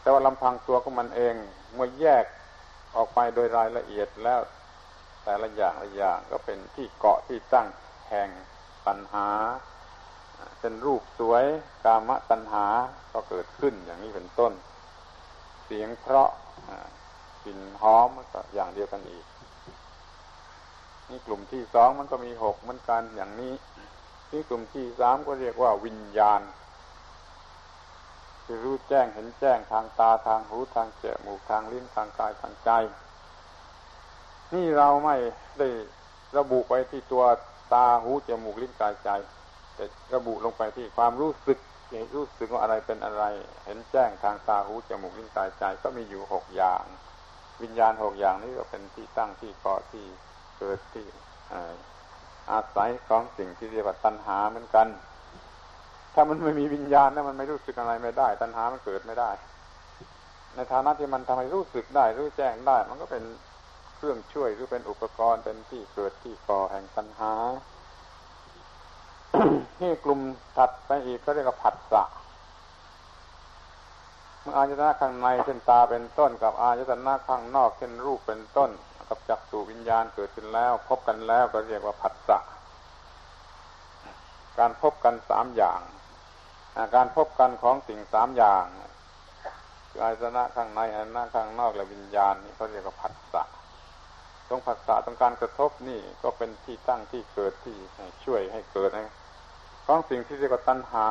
แต่ว่าลำพังตัวของมันเองเมื่อแยกออกไปโดยรายละเอียดแล้ว แต่ละอย่างละอย่างก็เป็นที่เกาะที่ตั้งแห่งตัณหา เป็นรูปสวยกามตัณหาก็เกิดขึ้นอย่างนี้เป็นต้น เสียงเพราะกลิ่นหอมก็อย่างเดียวกันอีก นี่กลุ่มที่สองมันก็มีหกเหมือนกันอย่างนี้ที่กลุ่มที่สามก็เรียกว่าวิญญาณคือรู้แจ้งเห็นแจ้งทางตาทางหูทางจมูกทางลิ้นทางกายทางใจ นี่เราไม่ได้ระบุไปที่ตัวตาหูจมูกลิ้นกายใจจะระบุลงไปที่ความรู้สึกรู้สึกว่าอะไรเป็นอะไร เห็นแจ้งทางตาหูจมูกลิ้นกายใจ ก็มีอยู่หกอย่าง วิญญาณหกอย่างนี้ก็เป็นที่ตั้งที่เกาะที่ เกิดที่อาศัยของสิ่งที่เรียกว่าตัณหาเหมือนกัน ถ้ามันไม่มีวิญญาณนะมันไม่รู้สึกอะไรไม่ได้ ตัณหามันเกิดไม่ได้ ในฐานะที่มันทำให้รู้สึกได้ รู้แจ้งได้ มันก็เป็นเครื่องช่วยหรือเป็นอุปกรณ์เป็นที่เกิดที่ก่อแห่งตัณหาที่กลุ่มถัดไปอีกก็เรียกว่าผัสสะเมื่ออายตนะข้างในเช่นตาเป็นต้นกับอายตนะข้างนอกเช่นรูปเป็นต้น กับจักสู่วิญญาณเกิดขึ้นแล้ว พบกันแล้วก็เรียกว่าผัสสะการพบกันสามอย่าง การพบกันของสิ่งสามอย่างคืออายตนะข้างในอายตนะข้างนอกและวิญญาณนี่เขาเรียกว่าผัสสะตรงผัสสะตรงการกระทบนี่ก็เป็นที่ตั้งที่เกิดที่ช่วยให้เกิดนะของสิ่งที่เรียกว่าตัณหา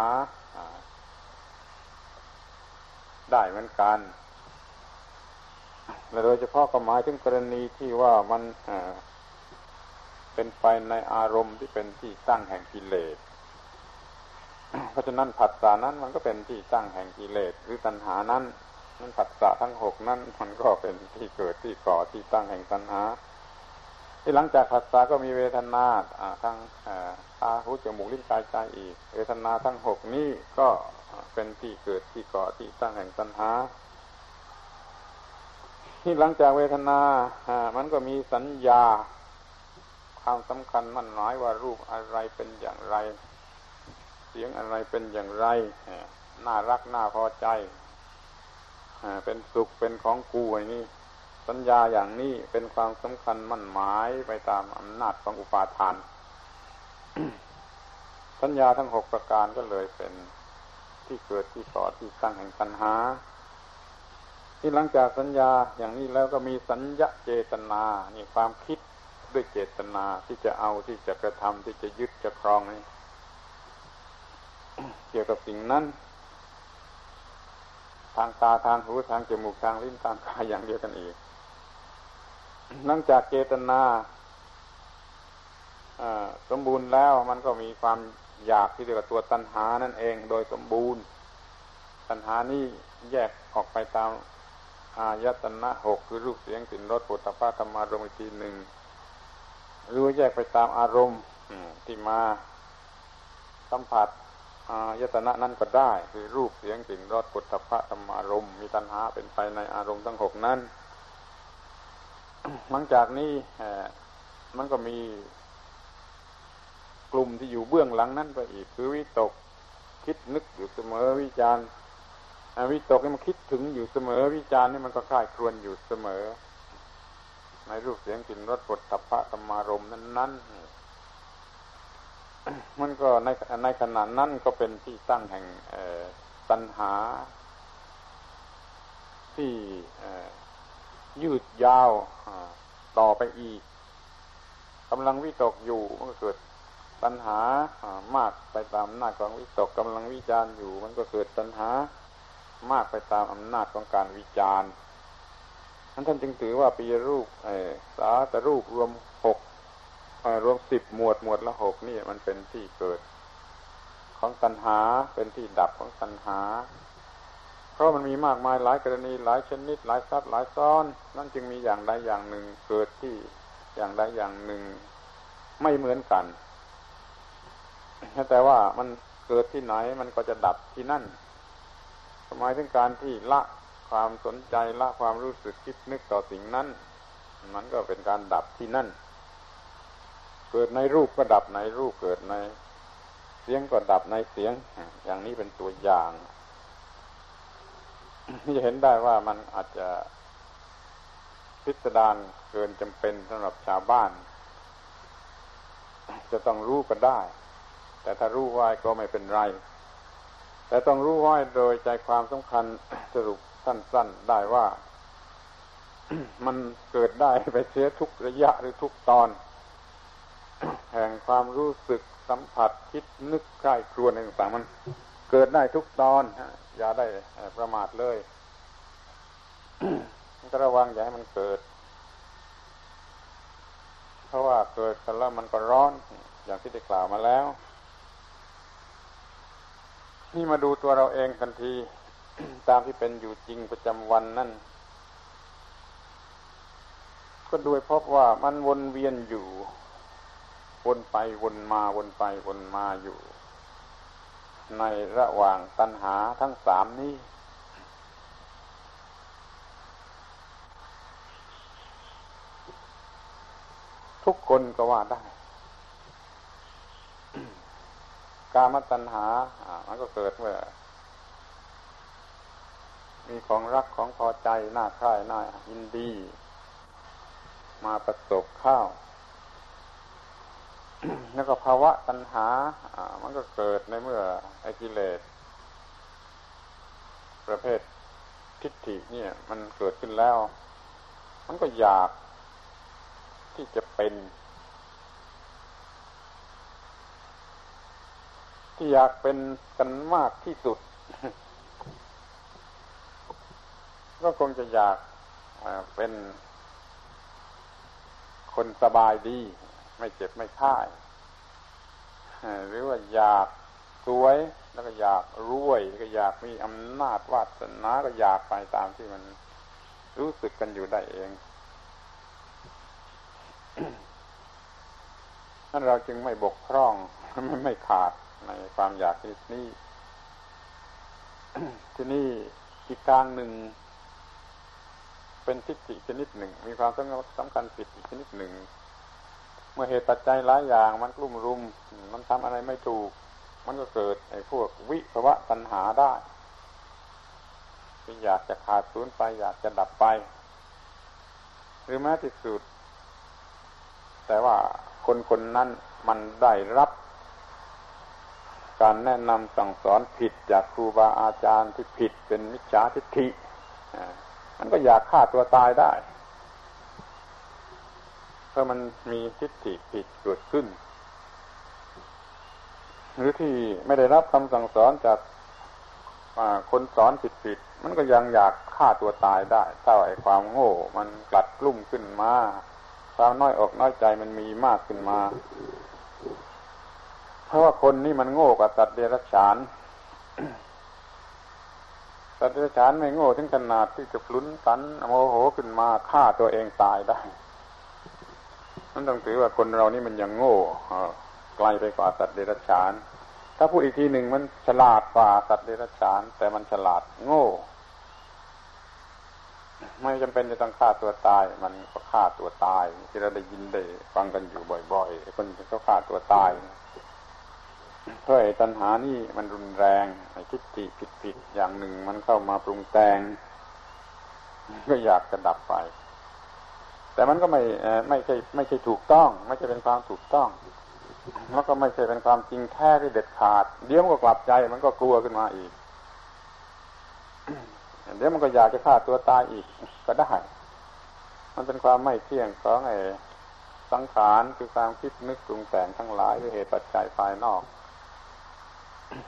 ได้เหมือนกัน โดยเฉพาะก็หมายถึงกรณีที่ว่ามันเป็นไปในอารมณ์ที่เป็นที่ตั้งแห่งกิเลส เพราะฉะนั้นผัสสะนั้นมันก็เป็นที่ตั้งแห่งกิเลสหรือตัณหานั้นนั้นผัสสะทั้งหกนั้นมันก็เป็นที่เกิดที่ก่อที่ตั้งแห่งตัณหาที่หลังจากผัสสะก็มีเวทนาทั้งตาหูจมูกลิ้นกายใจอีก เวทนาทั้งหกนี้ก็เป็นที่เกิดที่ก่อที่ตั้งแห่งตัณหา ที่หลังจากเวทนาอ่ามันก็มีสัญญา ความสำคัญมันหมายว่ารูปอะไรเป็นอย่างไร เสียงอะไรเป็นอย่างไรน่ารักน่าพอใจเป็นสุขเป็นของกูไอ้นี่สัญญาอย่างนี้เป็นความสำคัญมั่นหมายไปตามอำนาจของอุปาทาน สัญญาทั้งหกประการก็เลยเป็นที่เกิดที่ก่อที่ตั้งแห่งปัญหา ที่หลังจากสัญญาอย่างนี้แล้วก็มีสัญญาเจตนานี่ความคิดด้วยเจตนาที่จะเอาที่จะกระทำที่จะยึดจะครองนี่เกี่ยวกับสิ่งนั้นทางตาทางหูทางจมูกทางลิ้นทางกายอย่างเดียวกันอีกหลังจากเจตนาสมบูรณ์แล้วมันก็มีความอยากที่เรียกว่าตัวตัณหานั่นเอง โดยสมบูรณ์ ตัณหานี้แยกออกไปตาม อายตนะหกคือรูปเสียงกลิ่นรสปุถะพะธรรมารมอีกทีหนึ่งรือแยกไปตามอารมณ์ที่มาสัมผัสอายตนะนั้นก็ได้ คือรูปเสียงกลิ่นรสปุถะพะธรรมารมมีตัณหาเป็นไปในอารมณ์ทั้งหกนั้นหลังจากนี้มันก็มีกลุ่มที่อยู่เบื้องหลังนั้นไปอีกคือวิตกคิดนึกอยู่เสมอวิจารณ์ วิตกนี่มันคิดถึงอยู่เสมอ วิจารณ์นี่มันก็คลายครวนอยู่เสมอ ในรูปเสียงกลิ่นรสปดตัพพะธรรมารมนั้นนั้นมันก็ในในขณะนั้นก็เป็นที่ตั้งแห่งตัณหา ที่ยืดยาวต่อไปอีกกำลังวิตกอยู่มันก็เกิดตัณหามากไปตามอำนาของวิตกกำลังวิจารณ์อยู่ มันก็เกิดตัณหา มากไปตามอำนาจของการวิจารณ์ท่านท่านจึงถือว่าปีรูปสาตรูปรวมหกรวมสิบหมวดหมวดละหกนี่มันเป็นที่เกิด ของตัณหาเป็นที่ดับของตัณหา เพราะมันมีมากมายหลายกรณีหลายชนิด หลายซับหลายซ้อน นั่นจึงมีอย่างใดอย่างหนึ่งเกิดที่อย่างใดอย่างหนึ่ง ไม่เหมือนกันแต่ว่ามันเกิดที่ไหนมันก็จะดับที่นั่น หมายถึงการที่ละความสนใจละความรู้สึกคิดนึกต่อสิ่งนั้น มันก็เป็นการดับที่นั่น เกิดในรูปก็ดับในรูปเกิดในเสียงก็ดับในเสียง อย่างนี้เป็นตัวอย่างจะเห็นได้ว่ามันอาจจะพิสดารเกินจำเป็นสำหรับชาวบ้าน จะต้องรู้ก็ได้ แต่ถ้ารู้ไว้ก็ไม่เป็นไร แต่ต้องรู้ไว้โดยใจความสำคัญสรุปสั้น ๆได้ว่า มันเกิดได้ไปเสียทุกระยะหรือทุกตอน แห่งความรู้สึกสัมผัสคิดนึกใกล้ครวนต่างๆมันเกิดได้ทุกตอนอย่าได้ประมาทเลยก็ระวังอย่าให้มันเกิด เพราะว่าเกิดกันแล้วมันก็ร้อน อย่างที่ได้กล่าวมาแล้ว นี่มาดูตัวเราเองทันที ตามที่เป็นอยู่จริงประจำวันนั่น ก็ด้วยพบว่ามันวนเวียนอยู่ วนไปวนมาวนไปวนมาอยู่ ในระหว่างตัณหาทั้งสามนี้ทุกคนก็ว่าได้ กามตัณหามันก็เกิดเมื่อ มีของรักของพอใจหน้าค่ายหน้ายินดี มาประสบข้าว แล้วก็ภาวะตัณหามันก็เกิดในเมื่อไอกิเลสประเภททิฏฐิเนี่ย มันเกิดขึ้นแล้ว มันก็อยากที่จะเป็น ที่อยากเป็นกันมากที่สุด ก็คงจะอยากเป็นคนสบายดี ไม่เจ็บไม่ค่ายหรือว่าอยากสวยแล้วก็อยากรวยก็อยากมีอำนาจวาสนาก็อยากไปตามที่มันรู้สึกกันอยู่ได้เองนั่นเราจึงไม่บกพร่องไม่ไม่ขาด ในความอยากชนี้นี่ที่นี่อีกทางหนึ่ง เป็นทิฏฐิชนิดหนึ่ง มีความสำคัญผิดอีกชนิดหนึ่ง เมื่อเหตุปัจจัยหลายอย่างมันกลุ่มรุม มันทำอะไรไม่ถูก มันก็เกิดไอ้พวกวิภวะตัณหาได้ที่อยากจะขาดสูญไป อยากจะดับไป หรือแม้ที่สุด แต่ว่าคนคนนั้นมันได้รับ การแนะนำสั่งสอนผิดจากครูบาอาจารย์ที่ผิดเป็นมิจฉาทิฏฐิมันก็อยากฆ่าตัวตายได้ เพราะมันมีทิฏฐิผิดเกิดขึ้น หรือที่ไม่ได้รับคำสั่งสอนจากคนสอนผิดผิด มันก็ยังอยากฆ่าตัวตายได้ ถ้าไอ้ความโง่ มันกลัดกลุ่มขึ้นมาความน้อยอกน้อยใจมันมีมากขึ้นมา ราะว่าคนนี่มันโง่กว่าสัตว์เดรัจฉาน สัตว์เดรัจฉานไม่โง่ถึงขนาดที่จะพลุนสันโมโหขึ้นมาฆ่าตัวเองตายได้นั่นต้องถือว่าคนเรานี่มันยังโง่ไกลไปกว่าสัตว์เดรัจฉาน ถ้าพูดอีกทีหนึ่งมันฉลาดกว่าสัตว์เดรัจฉาน แต่มันฉลาดโง่ ไม่จำเป็นจะต้องฆ่าตัวตาย มันก็ฆ่าตัวตาย ที่เราได้ยินได้ฟังกันอยู่บ่อยๆคนที่เขาฆ่าตัวตาย เพราะไอ้ตัณหานี่มันรุนแรงไอ้ทิฏฐิผิดๆอย่างหนึ่งมันเข้ามาปรุงแต่งก็อยากจะดับไป แต่มันก็ไม่ไม่ใช่ไม่ใช่ถูกต้อง ไม่ใช่เป็นความถูกต้องแล้วก็ไม่ใช่เป็นความจริงแท้ที่เด็ดขาด เดี๋ยวมันก็กลับใจมันก็กลัวขึ้นมาอีกเดี๋ยวมันก็อยากจะฆ่าตัวตายอีกก็ได้ มันเป็นความไม่เที่ยงของไอ้สังขารคือความคิดนึกปรุงแต่งทั้งหลายด้วยเหตุปัจจัยภายนอก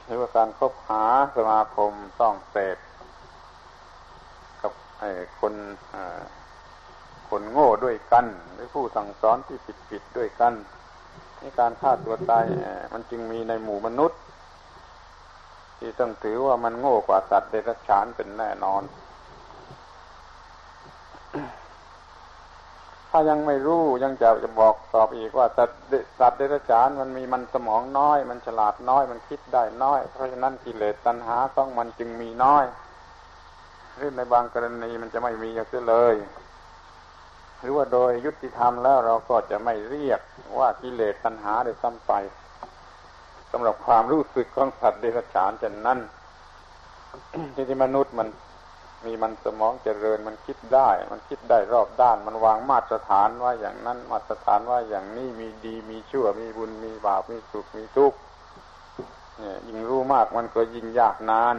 หรือว่าการคบหาสมาคมต้องเสพกับคนคนโง่ด้วยกัน หรือผู้สั่งสอนที่ผิดผิดด้วยกันในการฆ่าตัวตายมันจึงมีในหมู่มนุษย์ ที่ต้องถือว่ามันโง่กว่าสัตว์เดรัจฉานเป็นแน่นอน ถ้ายังไม่รู้ยังจะจะบอกตอบอีกว่าสัตว์สัตว์เดรัจฉานมันมีมันสมองน้อย มันฉลาดน้อย มันคิดได้น้อย เพราะฉะนั้นกิเลสตัณหาของมันจึงมีน้อยหรือในบางกรณีมันจะไม่มีเสียเลย หรือว่าโดยยุติธรรมแล้วเราก็จะไม่เรียกว่ากิเลสตัณหาได้ซ้ำไปสำหรับความรู้สึกของสัตว์เดรัจฉานเช่นนั้นที่มนุษย์มัน มีมันสมองเจริญมันคิดได้ มันคิดได้รอบด้าน มันวางมาตรฐานว่าอย่างนั้นมาตรฐานว่าอย่างนี้มีดีมีชั่ว มีบุญมีบาปมีสุขมีทุกข์เนี่ยยิ่งรู้มากมันก็ยิ่งยากนาน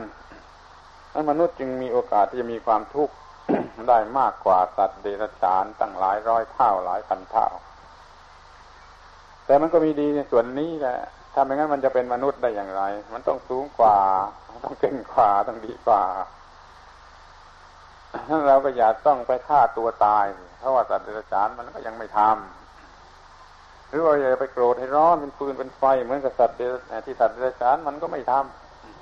นั้นมนุษย์จึงมีโอกาสที่จะมีความทุกข์ได้มากกว่าสัตว์เดรัจฉานตั้งหลายร้อยเท่าหลายพันเท่า แต่มันก็มีดีในส่วนนี้แหละถ้าไม่งั้นมันจะเป็นมนุษย์ได้อย่างไร มันต้องสูงกว่า ต้องเก่งกว่า ต้องดีกว่า เราก็อย่าต้องไปฆ่าตัวตาย เพราะว่าสัตว์เดรัจฉานมันก็ยังไม่ทำหรือว่าอย่าไปโกรธให้ร้อนเป็นปืนเป็นไฟเหมือนกับสัตว์ที่สัตว์เดรัจฉานมันก็ไม่ท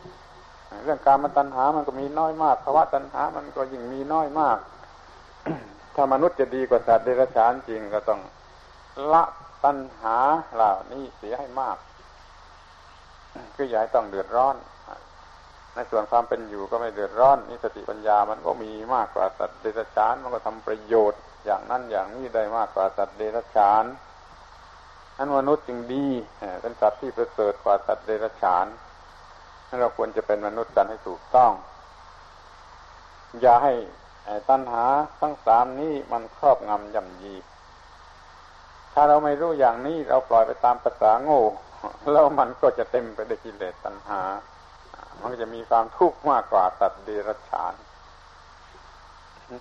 ำเรื่องการมันตัณหามันก็มีน้อยมากภาวะตัณหามันก็ยิ่งมีน้อยมาก ถ้ามนุษย์จะดีกว่าสัตว์เดรัจฉานจริงก็ต้องละตัณหาเหล่านี้เสียให้มากคืออย่าให้ต้องเดือดร้อน ในส่วนความเป็นอยู่ก็ไม่เดือดร้อนนี่สติปัญญามันก็มีมากกว่าสัตว์เดรัจฉานมันก็ทำประโยชน์ อย่างนั้นอย่างนี้ได้มากกว่าสัตว์เดรัจฉานนั้นมนุษย์จึงดีเป็นสัตว์ที่ประเสริฐกว่าสัตว์เดรัจฉานเราควรจะเป็นมนุษย์กันให้ถูกต้อง อย่าให้ตัณหาทั้งสามนี้มันครอบงำย่ำยี ถ้าเราไม่รู้อย่างนี้เราปล่อยไปตามภาษาโง่แล้วมันก็จะเต็มไปด้วยกิเลสตัณหา มันก็จะมีความทุกข์มากกว่าสัตว์เดรัจฉาน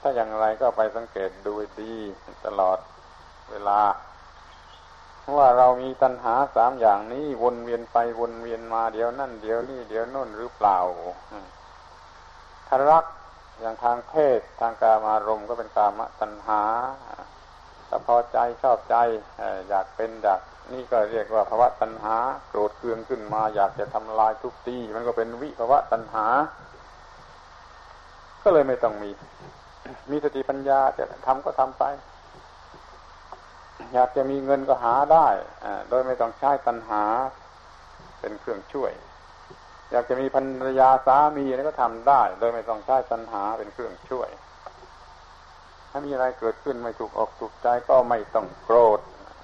ถ้าอย่างไรก็ไปสังเกตดูดีตลอดเวลา ว่าเรามีตัณหาสามอย่างนี้วนเวียนไปวนเวียนมาเดี๋ยวนั่นเดี๋ยวนี่เดี๋ยวน่นหรือเปล่าถ้ารักอย่างทางเพศทางการมารมก็เป็นกามตัณหาถ้าพอใจชอบใจอยากเป็นอยาก นี่ก็เรียกว่าภาวะตัณหา โกรธเคืองขึ้นมา อยากจะทำลายทุกตีมันก็เป็นวิภาวะตัณหา ก็เลยไม่ต้องมี มีสติปัญญาจะทำก็ทำไป อยากจะมีเงินก็หาได้โดยไม่ต้องใช้ตัณหา เป็นเครื่องช่วย อยากจะมีภรรยาสามีอะไรก็ทำได้ โดยไม่ต้องใช้ตัณหาเป็นเครื่องช่วย ถ้ามีอะไรเกิดขึ้นไม่ถูกออกถูกใจก็ไม่ต้องโกรธ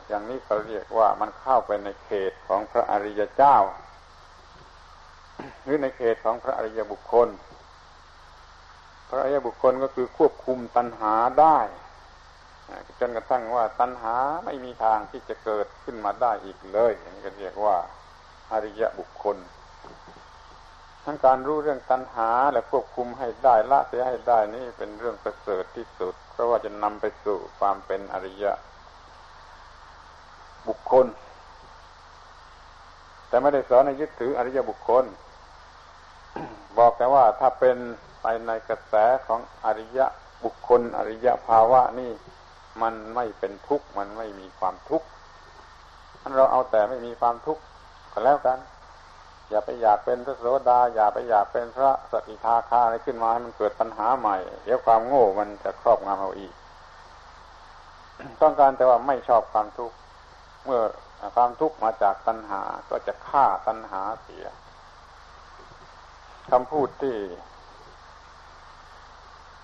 อย่างนี้เขาเรียกว่ามันเข้าไปในเขตของพระอริยเจ้า หรือในเขตของพระอริยบุคคล พระอริยบุคคลก็คือควบคุมตัณหาได้จนกระทั่งว่าตัณหาไม่มีทางที่จะเกิดขึ้นมาได้อีกเลยนี่ก็เรียกว่าอริยบุคคล ทั้งการรู้เรื่องตัณหาและควบคุมให้ได้ละเสียให้ได้นี่เป็นเรื่องประเสริฐที่สุด เพราะว่าจะนำไปสู่ความเป็นอริย บุคคล แต่ไม่ได้สอนให้ยึดถืออริยบุคคล บอกแต่ว่าถ้าเป็นไปในกระแสของอริยะบุคคล อริยะภาวะนี่มันไม่เป็นทุกข์มันไม่มีความทุกข์เราเอาแต่ไม่มีความทุกข์ก็แล้วกัน อย่าไปอยากเป็นพระโสดา อย่าไปอยากเป็นพระสกิทาคาอะไรขึ้นมาให้มันเกิดปัญหาใหม่ เดี๋ยวความโง่มันจะครอบงำเราอีก ต้องการแต่ว่าไม่ชอบความทุกข์ เมื่อความทุกข์มาจากตัณหาก็จะฆ่าตัณหาเสียคำพูดที่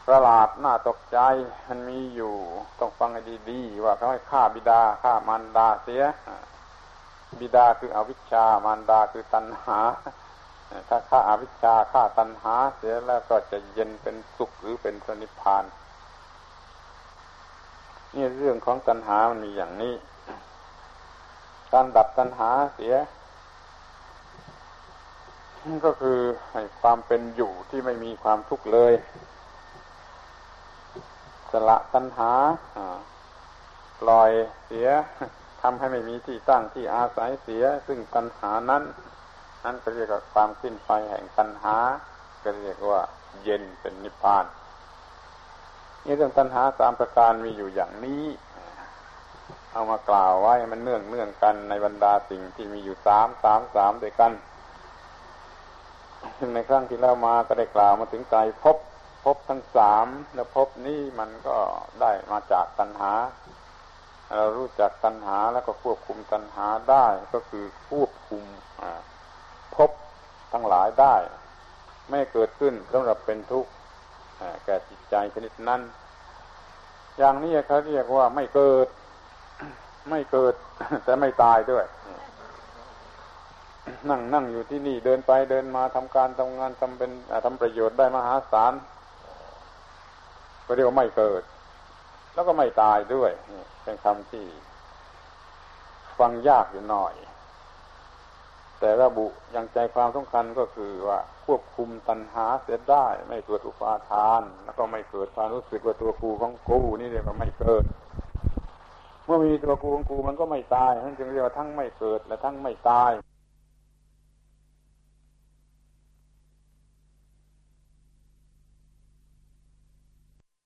ประหลาดน่าตกใจมันมีอยู่ ต้องฟังให้ดีๆว่าเขาให้ฆ่าบิดาฆ่ามารดาเสีย บิดาคืออวิชชามารดาคือตัณหา ถ้าฆ่าอาวิชชาฆ่าตัณหาเสียแล้วก็จะเย็นเป็นสุขหรือเป็นพระนิพานนี่เรื่องของตัณหามันมีอย่างนี้ การดับตัณหาเสียก็คือให้ความเป็นอยู่ที่ไม่มีความทุกข์เลย สละตัณหาปล่อยเสียทำให้ไม่มีที่ตั้งที่อาศัยเสีย ซึ่งตัณหานั้น นั้นก็เรียกว่าความสิ้นไปแห่งตัณหา ก็เรียกว่า เย็นเป็นนิพพานนี่เรื่องตัณหาสามประการมีอยู่อย่างนี้ เอามากล่าวไว้มันเนื่องเนื่องกันในบรรดาสิ่งที่มีอยู่สามสามสามด้วยกัน ในครั้งที่แล้วมาก็ได้กล่าวมาถึงใจพบพบทั้งสามแล้วพบนี้มันก็ได้มาจากตัณหา เรารู้จักตัณหาแล้วก็ควบคุมตัณหาได้ก็คือควบคุมพบทั้งหลายได้ ไม่เกิดขึ้นสำหรับเป็นทุกข์แก่จิตใจชนิดนั้น อย่างนี้เขาเรียกว่าไม่เกิด ไม่เกิด แต่ไม่ตายด้วย นั่งนั่งอยู่ที่นี่เดินไปเดินมาทำการทำงานทำเป็นทำประโยชน์ได้มหาศาลก็เรียกว่าไม่เกิด แล้วก็ไม่ตายด้วยเป็นคำที่ฟังยากอยู่หน่อย แต่ระบุอย่างใจความสำคัญก็คือว่าควบคุมตัณหาเสียได้ ไม่เกิดอุปาทาน แล้วก็ไม่เกิดความรู้สึกว่าตัวกูของกูนี่เรียกว่าไม่เกิด เมื่อมีตัวกูของกูมันก็ไม่ตายนั่นจึงเรียกว่าทั้งไม่เกิดและทั้งไม่ตาย